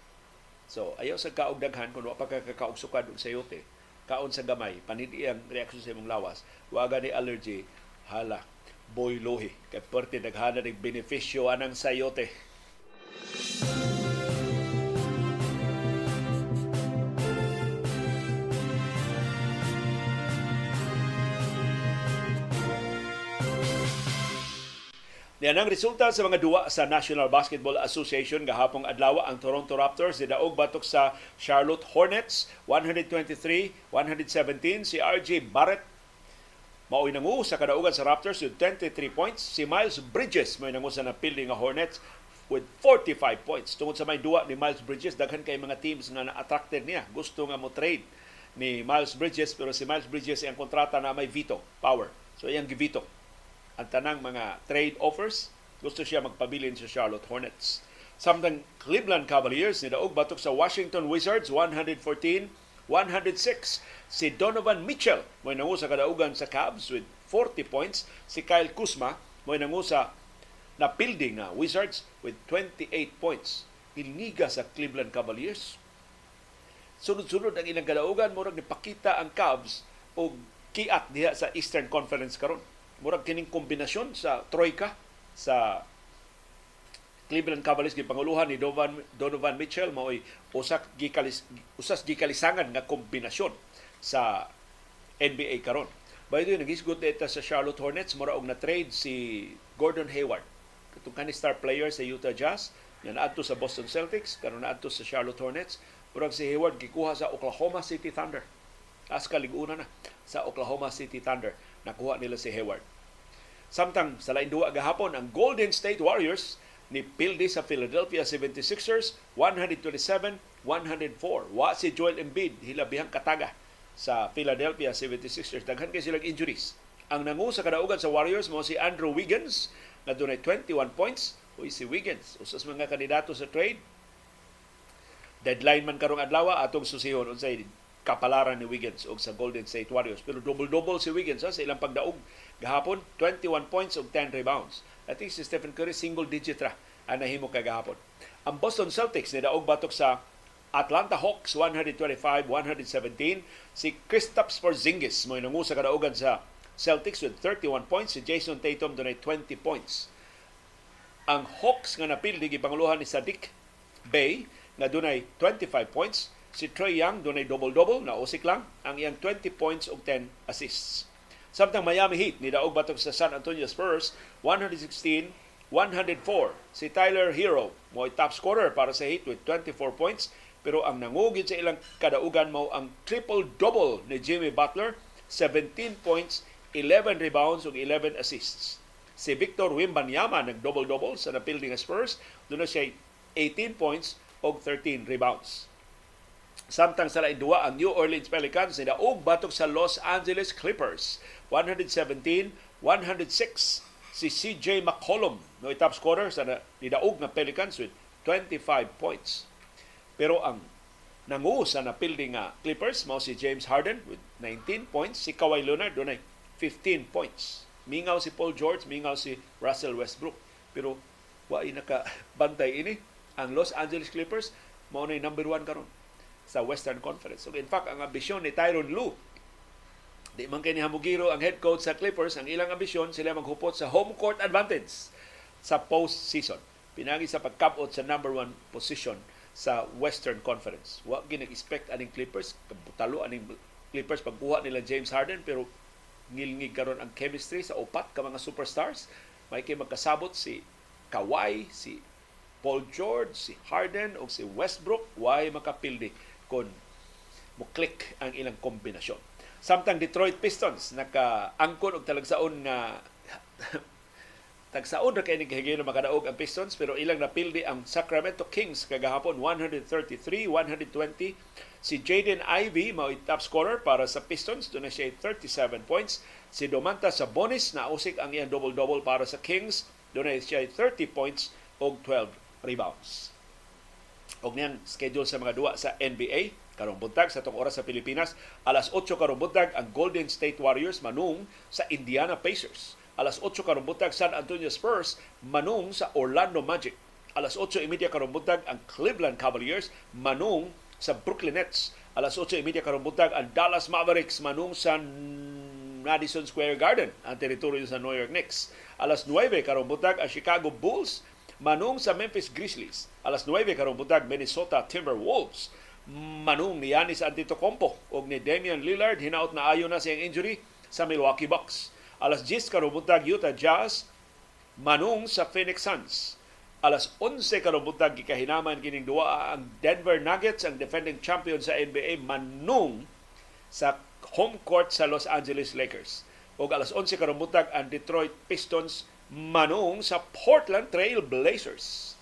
Speaker 1: So, ayaw sa kaog daghan kung wa pa ka kakaugsukan og sayote, kaon sa gamay, panidi ang reaksyon sa imong lawas, waga ni allergy, hala, boy lohi, kay parte daghana ng benepisyo anang sayote. Yan ang resulta sa mga duwa sa National Basketball Association. Gahapong adlaw ang Toronto Raptors nidaog batok sa Charlotte Hornets 123-117 si RJ Barrett mao'y nangu sa kadaugan sa Raptors with 23 points. Si Miles Bridges may nangu sa napili nga Hornets with 45 points. Tungod sa may duwa ni Miles Bridges daghan kay mga teams nga na-attracted niya. Gusto nga mo trade ni Miles Bridges pero si Miles Bridges ang kontrata na may veto power. So iyang givito ang tanang mga trade offers. Gusto siya magpabilin sa Charlotte Hornets. Samtang Cleveland Cavaliers nidaog batok sa Washington Wizards 114-106. Si Donovan Mitchell mo nangu sa kadaugan sa Cavs with 40 points. Si Kyle Kuzma mo nangu sa na building na Wizards with 28 points. Ilniga sa Cleveland Cavaliers. Sunod-sunod ang ilang kadaugan mo nipakita ang Cavs og kiat diha sa Eastern Conference karon murag kining kombinasyon sa troika sa Cleveland Cavaliers gipanguluhan ni Donovan Donovan Mitchell mao'y usak gikalis usas gikalisangan nga kombinasyon sa NBA karon. By the way, nagisgot ita sa Charlotte Hornets mura og na-trade si Gordon Hayward. Katong kani star player sa Utah Jazz nga naadto sa Boston Celtics karon naadto sa Charlotte Hornets. Murag si Hayward gikuha sa Oklahoma City Thunder. As kaliguna na sa Oklahoma City Thunder nakuha nila si Hayward. Samtang sa lain duwa gahapon ang Golden State Warriors ni pildi sa Philadelphia 76ers 127-104. Wa si Joel Embiid hilabihang kataga sa Philadelphia 76ers. Daghan kay silang injuries. Ang nangu sa kadaugan sa Warriors mo si Andrew Wiggins na dunay 21 points. Uy, si Wiggins, usas mga kandidato sa trade. Deadline man karong adlaw atong susihon unsay kapalaran ni Wiggins og sa Golden State Warriors. Pero double-double si Wiggins ha, sa ilang pagdaog gahapon, 21 points ug 10 rebounds. Think si Stephen Curry single digit ra ang nahimo kagahapon. Ang Boston Celtics ni daog batok sa Atlanta Hawks 125-117. Si Kristaps Porzingis mo nangu sa kadaugan sa Celtics with 31 points. Si Jason Tatum dunay 20 points. Ang Hawks nga napildi gipanguluhan ni Bay nga dunay 25 points Si Trey Young dunay double-double na usik lang ang iyang 20 points ug 10 assists. Samtang Miami Heat ni daog batok sa San Antonio Spurs 116 104 si Tyler Hero mo top scorer para sa Heat with 24 points pero ang nangugid sa ilang kadaugan mo ang triple-double ni Jimmy Butler 17 points 11 rebounds ug 11 assists. Si Victor Wimbanyama nag double-double sa napilding Spurs doon siya 18 points ug 13 rebounds. Samtang sa duwa ang New Orleans Pelicans ni daog batok sa Los Angeles Clippers. 117-106 si CJ McCollum no top scorer sa ni daog na Pelicans with 25 points. Pero ang nangu sa napildi nga Clippers mao si James Harden with 19 points si Kawhi Leonard dunay 15 points. Mingaw si Paul George mingaw si Russell Westbrook. Pero wa naka bantay ini ang Los Angeles Clippers mao na number one karon sa Western Conference. So in fact, ang ambisyon ni Tyron Lue Di man kay ni Hamugiro ang head coach sa Clippers, ang ilang ambisyon sila maghupot sa home court advantage sa postseason. Pinagi sa pagkapot sa number one position sa Western Conference. Wa ginag-expect aning Clippers, kabutalo aning Clippers pagkuha nila James Harden pero ngilngig karon ang chemistry sa upat ka mga superstars. May kay magkasabot si Kawhi, si Paul George, si Harden o si Westbrook, why makapildi kung mo click ang ilang kombinasyon. Samtang Detroit Pistons naka-angkon og talagsaon nga tagsaon ra kay ni kahigayon makadaog ang Pistons pero ilang napildi ang Sacramento Kings. Kagahapon 133-120 si Jaden Ivey mao top scorer para sa Pistons. Na siya 37 points. Si Domantas Sabonis na usik ang iyang double-double para sa Kings. Na siya 30 points og 12 rebounds og niyan schedule sa mga duwa sa NBA karong buntag sa tong oras sa Pilipinas alas 8 karong buntag ang Golden State Warriors manung sa Indiana Pacers. Alas 8 karong buntag San Antonio Spurs manung sa Orlando Magic. Alas 8:30 karong buntag ang Cleveland Cavaliers manung sa Brooklyn Nets. Alas 8:30 karong buntag ang Dallas Mavericks manung sa Madison Square Garden ang teritoryo sa New York Knicks. Alas 9 karong buntag ang Chicago Bulls manung sa Memphis Grizzlies alas 9 karong buntag Minnesota Timberwolves manung ni Yanis Antetokounmpo o ni Damian Lillard hinaut na ayo na siyang injury sa Milwaukee Bucks. Alas 10 karubuntag Utah Jazz manung sa Phoenix Suns. Alas 11 karubuntag gikahinaman kining duwa ang Denver Nuggets ang defending champion sa NBA manung sa home court sa Los Angeles Lakers. O alas 11 karubuntag ang Detroit Pistons manung sa Portland Trail Blazers.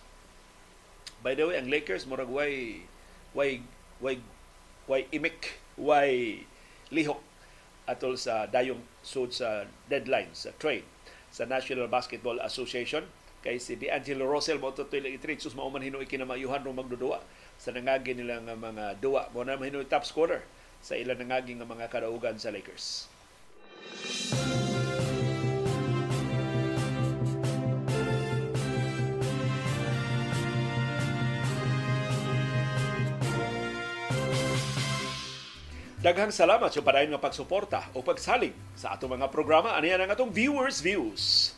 Speaker 1: By the way, ang Lakers murag way way way way imik, way lihok atol sa dayong sud sa deadline sa trade sa National Basketball Association kay si D'Angelo Russell mo tutoy lang i-trade sus mao man hinuoy kinamayuhan ro magdudua sa nangagi nila nga mga duwa mo na hinuoy top scorer sa ilang nangagi nga mga kadaugan sa Lakers. Daghang salamat sa padayon nga pagsuporta o pagsalig sa atong mga programa. Ano yan ang atong viewers views.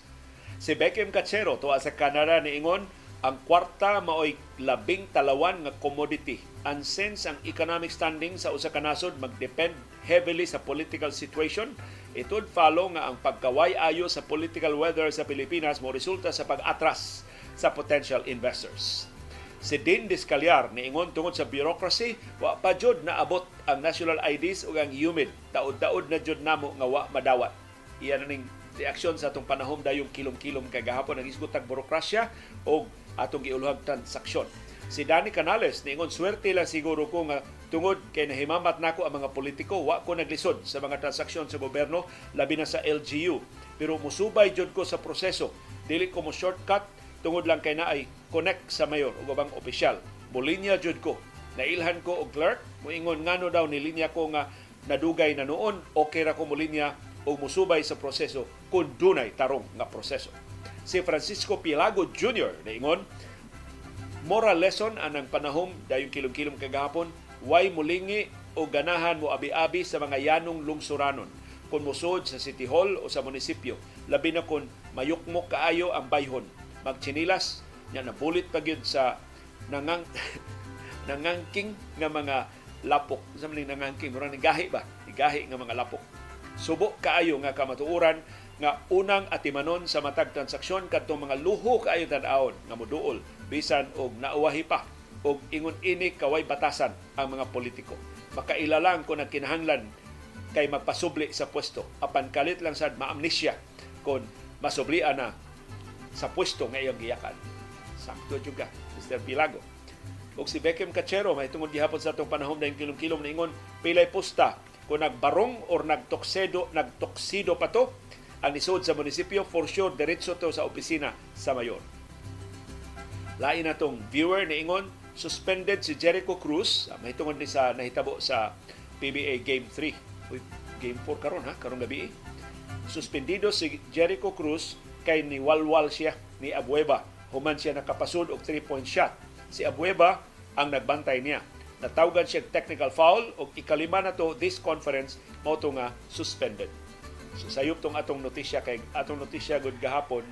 Speaker 1: Si Beckham Cachero tuwa sa Canada ni Ingon, ang kwarta maoy labing talawan nga commodity. And since ang economic standing sa usa ka nasod magdepend heavily sa political situation, it would follow nga ang pagkaway ayo sa political weather sa Pilipinas mo resulta sa pag-atras sa potential investors si Dean Discalyar niingon tungod sa bureaucracy wa pa jud naabot ang national IDs ug ang humid. Taod-taod na jud namo nga wa madawat. Iya na ning reaksyon sa atong panahom dayong kilom-kilom kay gahapon ang isgutag burokrasya o atong giuluhag transaksyon. Si Danny Canales niingon swerte lang siguro ko nga tungod kay nahimamat nako ang mga politiko. Wa ko naglisod sa mga transaksyon sa gobyerno labi na sa LGU pero musubay jud ko sa proseso. Dili ko mo shortcut tungod lang kay naay connect sa mayor o ubang opisyal. Bulinya jud ko. Nailhan ko og clerk, moingon ngano daw ni linya ko nga nadugay na noon, okay ra ko mulinya o musubay sa proseso kung dunay tarong nga proseso. Si Francisco Pilago Jr. naingon, moral lesson anang panahom dayong kilom-kilom kagahapon, way mulingi o ganahan mo abi-abi sa mga yanong lungsuranon kung musod sa City Hall o sa munisipyo, labi na kung mayukmok kaayo ang bayhon magchinilas nya nabulit pa gyud sa nangang nangangking nga mga lapok. Sa maling nangangking murang gahi ba? Gahi nga mga lapok. Subo kaayo nga kamatuoran nga unang atimanon sa matag transaksyon kadtong mga luho kaayo tan-awon nga moduol bisan og nauwahi pa og ingon ini kaway batasan ang mga politiko. Makailalang kung nagkinahanglan kay magpasubli sa pwesto. Apan kalit lang sad maamnesya kung masublian na sa pwesto nga iyang giyakan. Sakto juga, Mr. Pilago. O si Beckham Cachero, may tungod gihapon sa itong panahon na kilom-kilom na ingon, pilay pusta, kung nagbarong or nagtoksedo, nagtoksido pa to, ang nisod sa munisipyo, for sure, diretso to sa opisina sa mayor. Lain na tong viewer ni Ingon, suspended si Jericho Cruz. Uh, mahitungod ni sa nahitabo sa PBA Game 3. Uy, Game 4 karon ha, karong gabi. Suspendido si Jericho Cruz kay ni walwal siya ni Abueva. Human siya nakapasud og 3-point shot. Si Abueva ang nagbantay niya. Natawgan siya technical foul og ikalima na to this conference mao to nga suspended. So sayop tong atong notisya kay atong notisya gud gahapon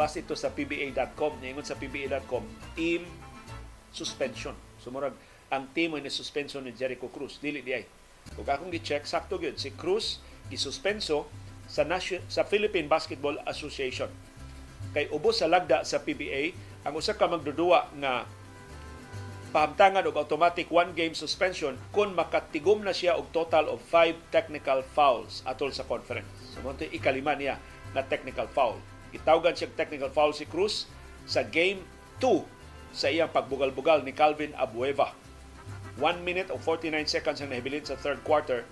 Speaker 1: base ito sa PBA.com ningon sa PBA.com team suspension. So murag ang team ni suspension ni Jericho Cruz dili di ay. Kung akong gi-check sakto gyud si Cruz gisuspenso sa Nation, sa Philippine Basketball Association. Kay ubos sa lagda sa PBA ang usa ka magdudua nga pahamtangan og automatic one game suspension kung makatigom na siya og total of five technical fouls atol sa conference. So mo ikalima niya na technical foul. Itawgan siya technical foul si Cruz sa game 2 sa iyang pagbugal-bugal ni Calvin Abueva. 1 minute o 49 seconds ang nahibilin sa third quarter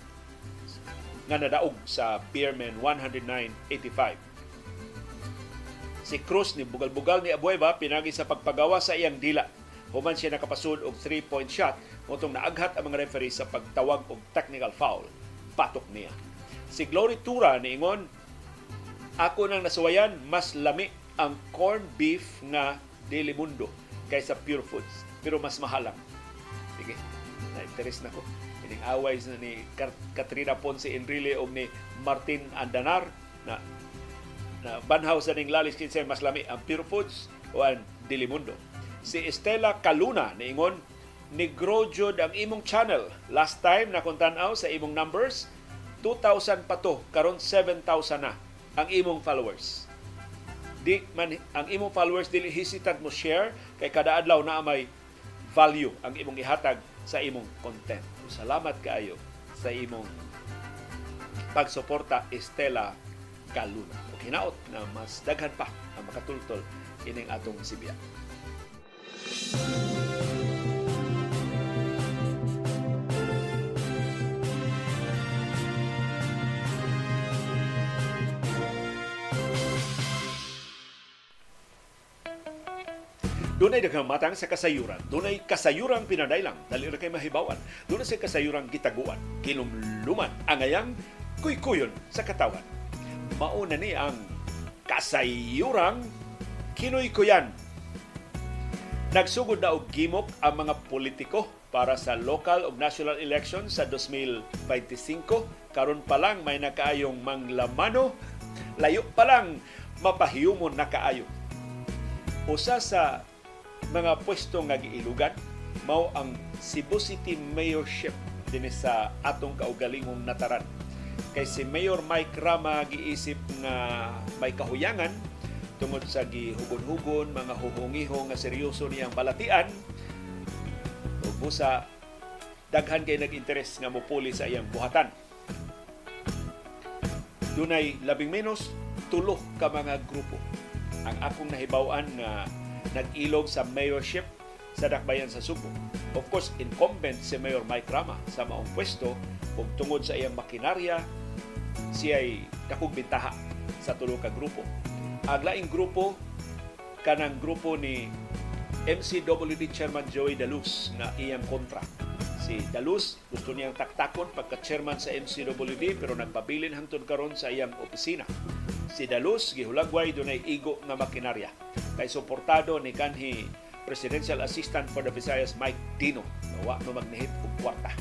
Speaker 1: nga nadaog sa Beerman 109-85. Si Cruz ni bugal-bugal ni Abueva pinagi sa pagpagawa sa iyang dila Human siya nakapasud og 3-point shot, mutong naaghat ang mga referee sa pagtawag og technical foul. Patok niya. Si Glory Tura niingon, ako nang nasuwayan, mas lami ang corn beef nga Deli Mundo kaysa Pure Foods. Pero mas mahal. Sige, na-interest na ko. Ining away ni Katrina Ponce Enrile o ni Martin Andanar na na banhaw sa ning lalis kinsa mas lami ang Pure Foods o ang Deli Mundo si Estela Caluna niingon ni jud ang imong channel. Last time na kuntanaw sa imong numbers 2,000 pa to, karon 7,000 na ang imong followers. Di man ang imong followers dili hesitant mo share kay kada adlaw na may value ang imong ihatag sa imong content. Salamat kaayo sa imong pagsuporta Estela Caluna. O hinaot na mas daghan pa ang makatultol ining atong sibiya. Dunay daghang matang sa kasayuran. Dunay kasayuran pinadailang dali ra kay mahibawan. Dunay sa kasayuran gitaguan, kilumluman, angayang kuykuyon sa katawan. Mauna ni ang kasayuran kinoy-kuyan Nagsugod na og gimok ang mga politiko para sa local ug national election sa 2025. Karon pa lang may nakaayong manglamano, layo pa lang mapahiyumon na kaayo. Usa sa mga pwesto nga giilugan mao ang Cebu City Mayorship dinhi sa atong kaugalingong nataran. Kay si Mayor Mike Rama giisip nga may kahuyangan tungod sa gihugon-hugon, mga huhungiho nga seryoso niyang balatian, ug busa daghan kay nag-interes nga mopuli sa iyang buhatan. Dunay labing menos tulo ka mga grupo. Ang akong nahibaw-an nga nag-ilog sa mayorship sa Dakbayan sa Subo. Of course, incumbent si Mayor Mike Rama sa maong pwesto ug tungod sa iyang makinarya, siya ay dakong bintaha sa tulo ka grupo aglaing grupo kanang grupo ni MCWD Chairman Joey Dalus na iyang kontra. Si Dalus gusto niyang taktakon pagka-chairman sa MCWD pero nagpabilin hangtod karon sa iyang opisina. Si Dalus gihulagway dunay igo nga makinarya. Kay suportado ni kanhi Presidential Assistant for the Visayas Mike Dino na wa no magnihit og kwarta.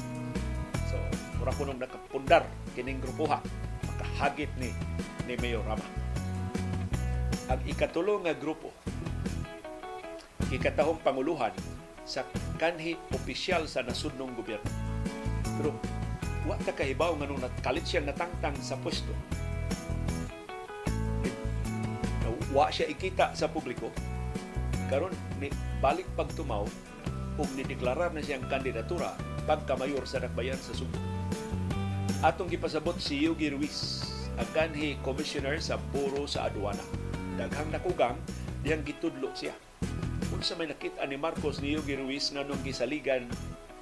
Speaker 1: So, mura ko nung nakapundar kining grupuha makahagit ni ni Mayor Rama ang ikatulo nga grupo ikatahong panguluhan sa kanhi opisyal sa nasudnong gobyerno. Pero wa ta kahibaw nga nung nakalit siya natangtang sa pwesto. Wa siya ikita sa publiko. Karon ni balik pagtumaw ug nideklarar na siyang kandidatura pagkamayor sa Dakbayan sa Subo. Atong gipasabot si Yugi Ruiz, ang kanhi commissioner sa Buro sa Aduana daghang nakugang diyang gitudlo siya unsa may nakita ni Marcos ni Yogi Ruiz nga nung gisaligan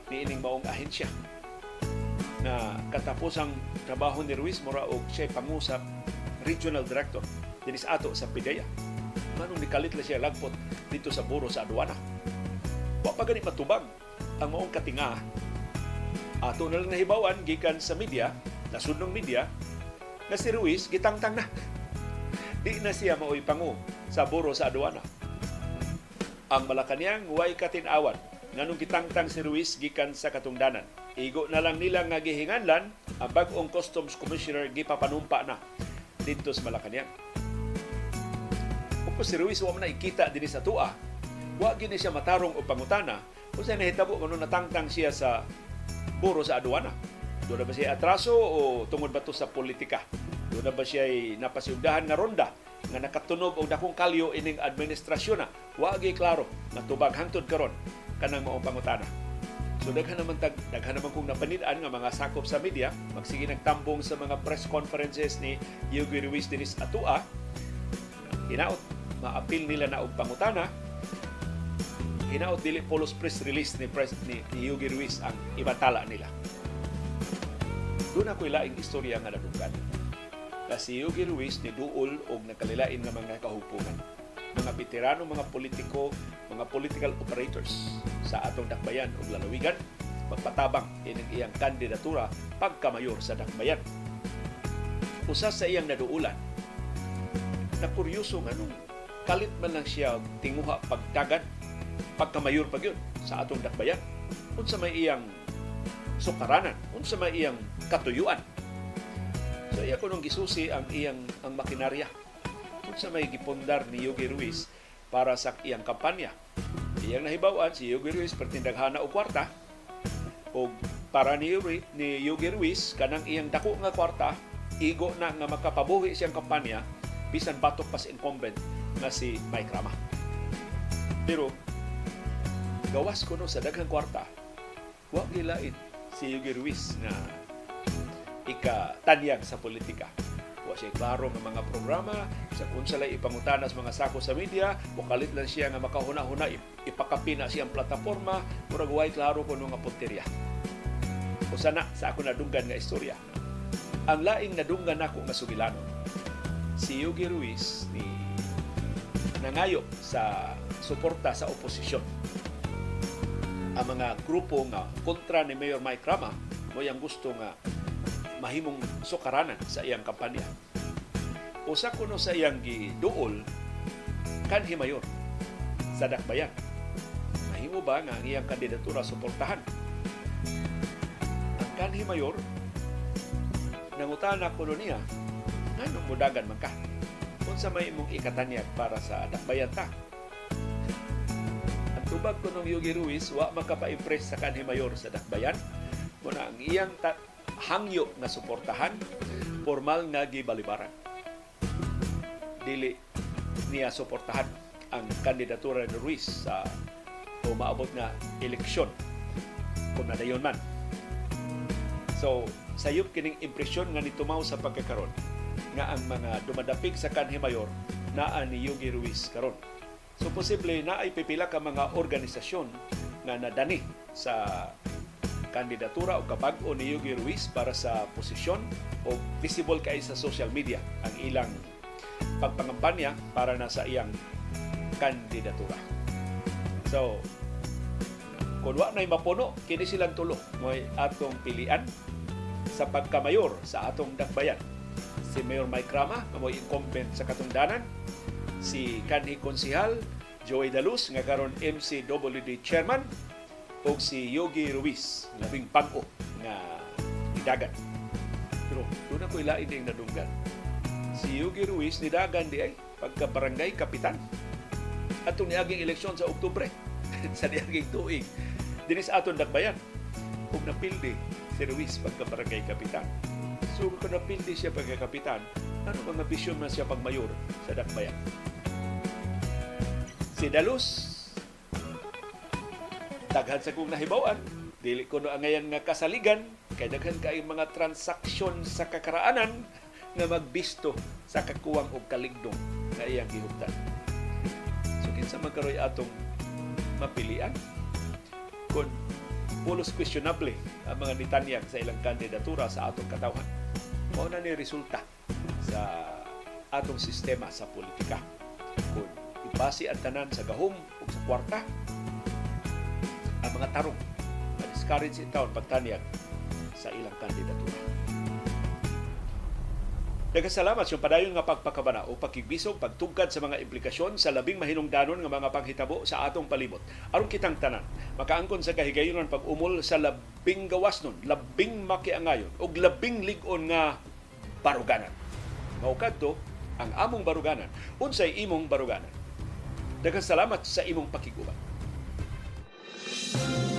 Speaker 1: ni ining maong ahensya na katapos ang trabaho ni Ruiz mura og siya pangusap regional director dinis ato sa PIDEA manong nikalit la siya lagpot dito sa buro sa aduana. Wa pa gani matubag ang maong katinga. Ato na lang nahibawan gikan sa media, nasud media, na si Ruiz gitangtang na. Di na siya maoy pangu sa buro sa aduana. Ang Malacanang way katinawan nganong gitangtang si Ruiz gikan sa katungdanan. Igo na lang nila nga gihinganlan ang bag-ong Customs Commissioner gipapanumpa na dito sa Malacanang. Kung si Ruiz wa man ikita dinhi sa tuwa, wa gini siya matarong o pangutana kung sa nahitabo kung natangtang siya sa buro sa aduana. Doon na ba siya atraso o tungod ba to sa politika? Doon na ba siya napasiugdahan nga ronda nga nakatunog og dakong kalyo ining administrasyon na wa klaro nga tubag hangtod karon kanang mao pangutana. So daghan naman tag daghan naman kung napanid-an nga mga sakop sa media magsige nagtambong sa mga press conferences ni Yugi Ruiz dinis atua hinaot maapil nila na og pangutana hinaot dili polos press release ni press ni, ni Yugi Ruiz ang ibatala nila. Doon ako ilaing istorya nga nadunggan. Na si Yugi Ruiz ni duol og nakalilain nga mga kahupungan. Mga veterano, mga politiko, mga political operators sa atong dakbayan ug lalawigan magpatabang ining iyang kandidatura pagkamayor sa dakbayan. Usa sa iyang naduulan na kuryoso nga nung kalit man lang siya tinguha pagdagan pagkamayor pag yun sa atong dakbayan. Unsa may iyang sukaranan, unsa may iyang katuyuan. So iya ko nung gisusi ang iyang ang makinarya. Unsa may gipundar ni Yogi Ruiz para sa iyang kampanya. Iyang nahibawan si Yogi Ruiz pertindaghana og kwarta o para ni Yogi, ni Yogi Ruiz kanang iyang dako nga kwarta igo na nga makapabuhi siyang kampanya bisan batok pa sa incumbent na si Mike Rama. Pero gawas ko no sa daghang kwarta, wa gilain si Yugi Ruiz na ika-tanyag sa politika. Wa siya klaro ng mga programa, sa kung sila ipangutanas mga sako sa media, mukalit lang siya nga makahuna-huna, ipakapina siyang plataforma, murag way klaro ko nga punteriya. O sana sa ako nadunggan nga istorya. Ang laing nadunggan ako nga sugilano, si Yugi Ruiz ni nangayo sa suporta sa oposisyon ang mga grupo nga kontra ni Mayor Mike Rama mo yang gusto nga mahimong sukaranan sa iyang kampanya. Usa kuno sa iyang giduol kanhi mayor sa Dakbayan. Mahimo ba nga ang iyang kandidatura suportahan? Ang kanhi mayor nangutana kuno niya nganong mudagan man ka? Unsa may imong ikatanyag para sa Dakbayan ta? tubag ko ng Yogi Ruiz, wa makapa-impress sa kanhi mayor sa Dakbayan. Muna ang iyang ta- hangyo nga suportahan, formal nga gibalibaran. Dili niya suportahan ang kandidatura ni Ruiz sa umaabot nga eleksyon kung nadayon man. So, sayop kining impresyon nga nitumaw sa pagkakaroon nga ang mga dumadapig sa kanhi mayor naa ni Yogi Ruiz karon So posible na ay pipila ka mga organisasyon nga nadani sa kandidatura o kabag-o ni Yugi Ruiz para sa posisyon o visible kay sa social media ang ilang pagpangampanya para na sa iyang kandidatura. So, kung wa na mapuno, kini silang tulo mo atong pilian sa pagkamayor sa atong dakbayan. Si Mayor Mike Rama, mo incumbent sa katungdanan, si kanhi konsihal Joey Dalus nga karon MCWD chairman o si Yogi Ruiz labing pag-o nga nidagan. Pero doon ako ilain din nadunggan. Si Yogi Ruiz nidagan di ay pagka barangay kapitan. Atong niaging eleksyon sa Oktubre sa niaging tuig. Dinis aton dakbayan. Kung napildi si Ruiz pagka barangay kapitan. So kung napildi siya pagka kapitan, ano mga bisyon man siya pagmayor sa dakbayan? si Dalus daghan sa kong nahibawan dili ko no angayan nga kasaligan kay daghan kay mga transaksyon sa kakaraanan nga magbisto sa kakuwang og kaligdong nga iyang gihuptan. So kinsa man karoy atong mapilian? Kun pulos questionable ang mga nitanyag sa ilang kandidatura sa atong katawhan mao na ni resulta sa atong sistema sa politika. Kun base ang tanan sa gahom o sa kwarta ang mga tarong na discourage in town pagtanyag sa ilang kandidatura. Nagkasalamat yung padayon nga pagpakabana o pagkibisog, pagtugkad sa mga implikasyon sa labing mahinungdanon nga mga panghitabo sa atong palibot. Aron kitang tanan, makaangkon sa kahigayonon pag-umol sa labing gawas nun, labing makiangayon, o labing ligon nga baruganan. Maukad to, ang among baruganan, unsay imong baruganan. Nagkasalamat sa imong pakiguban. thank you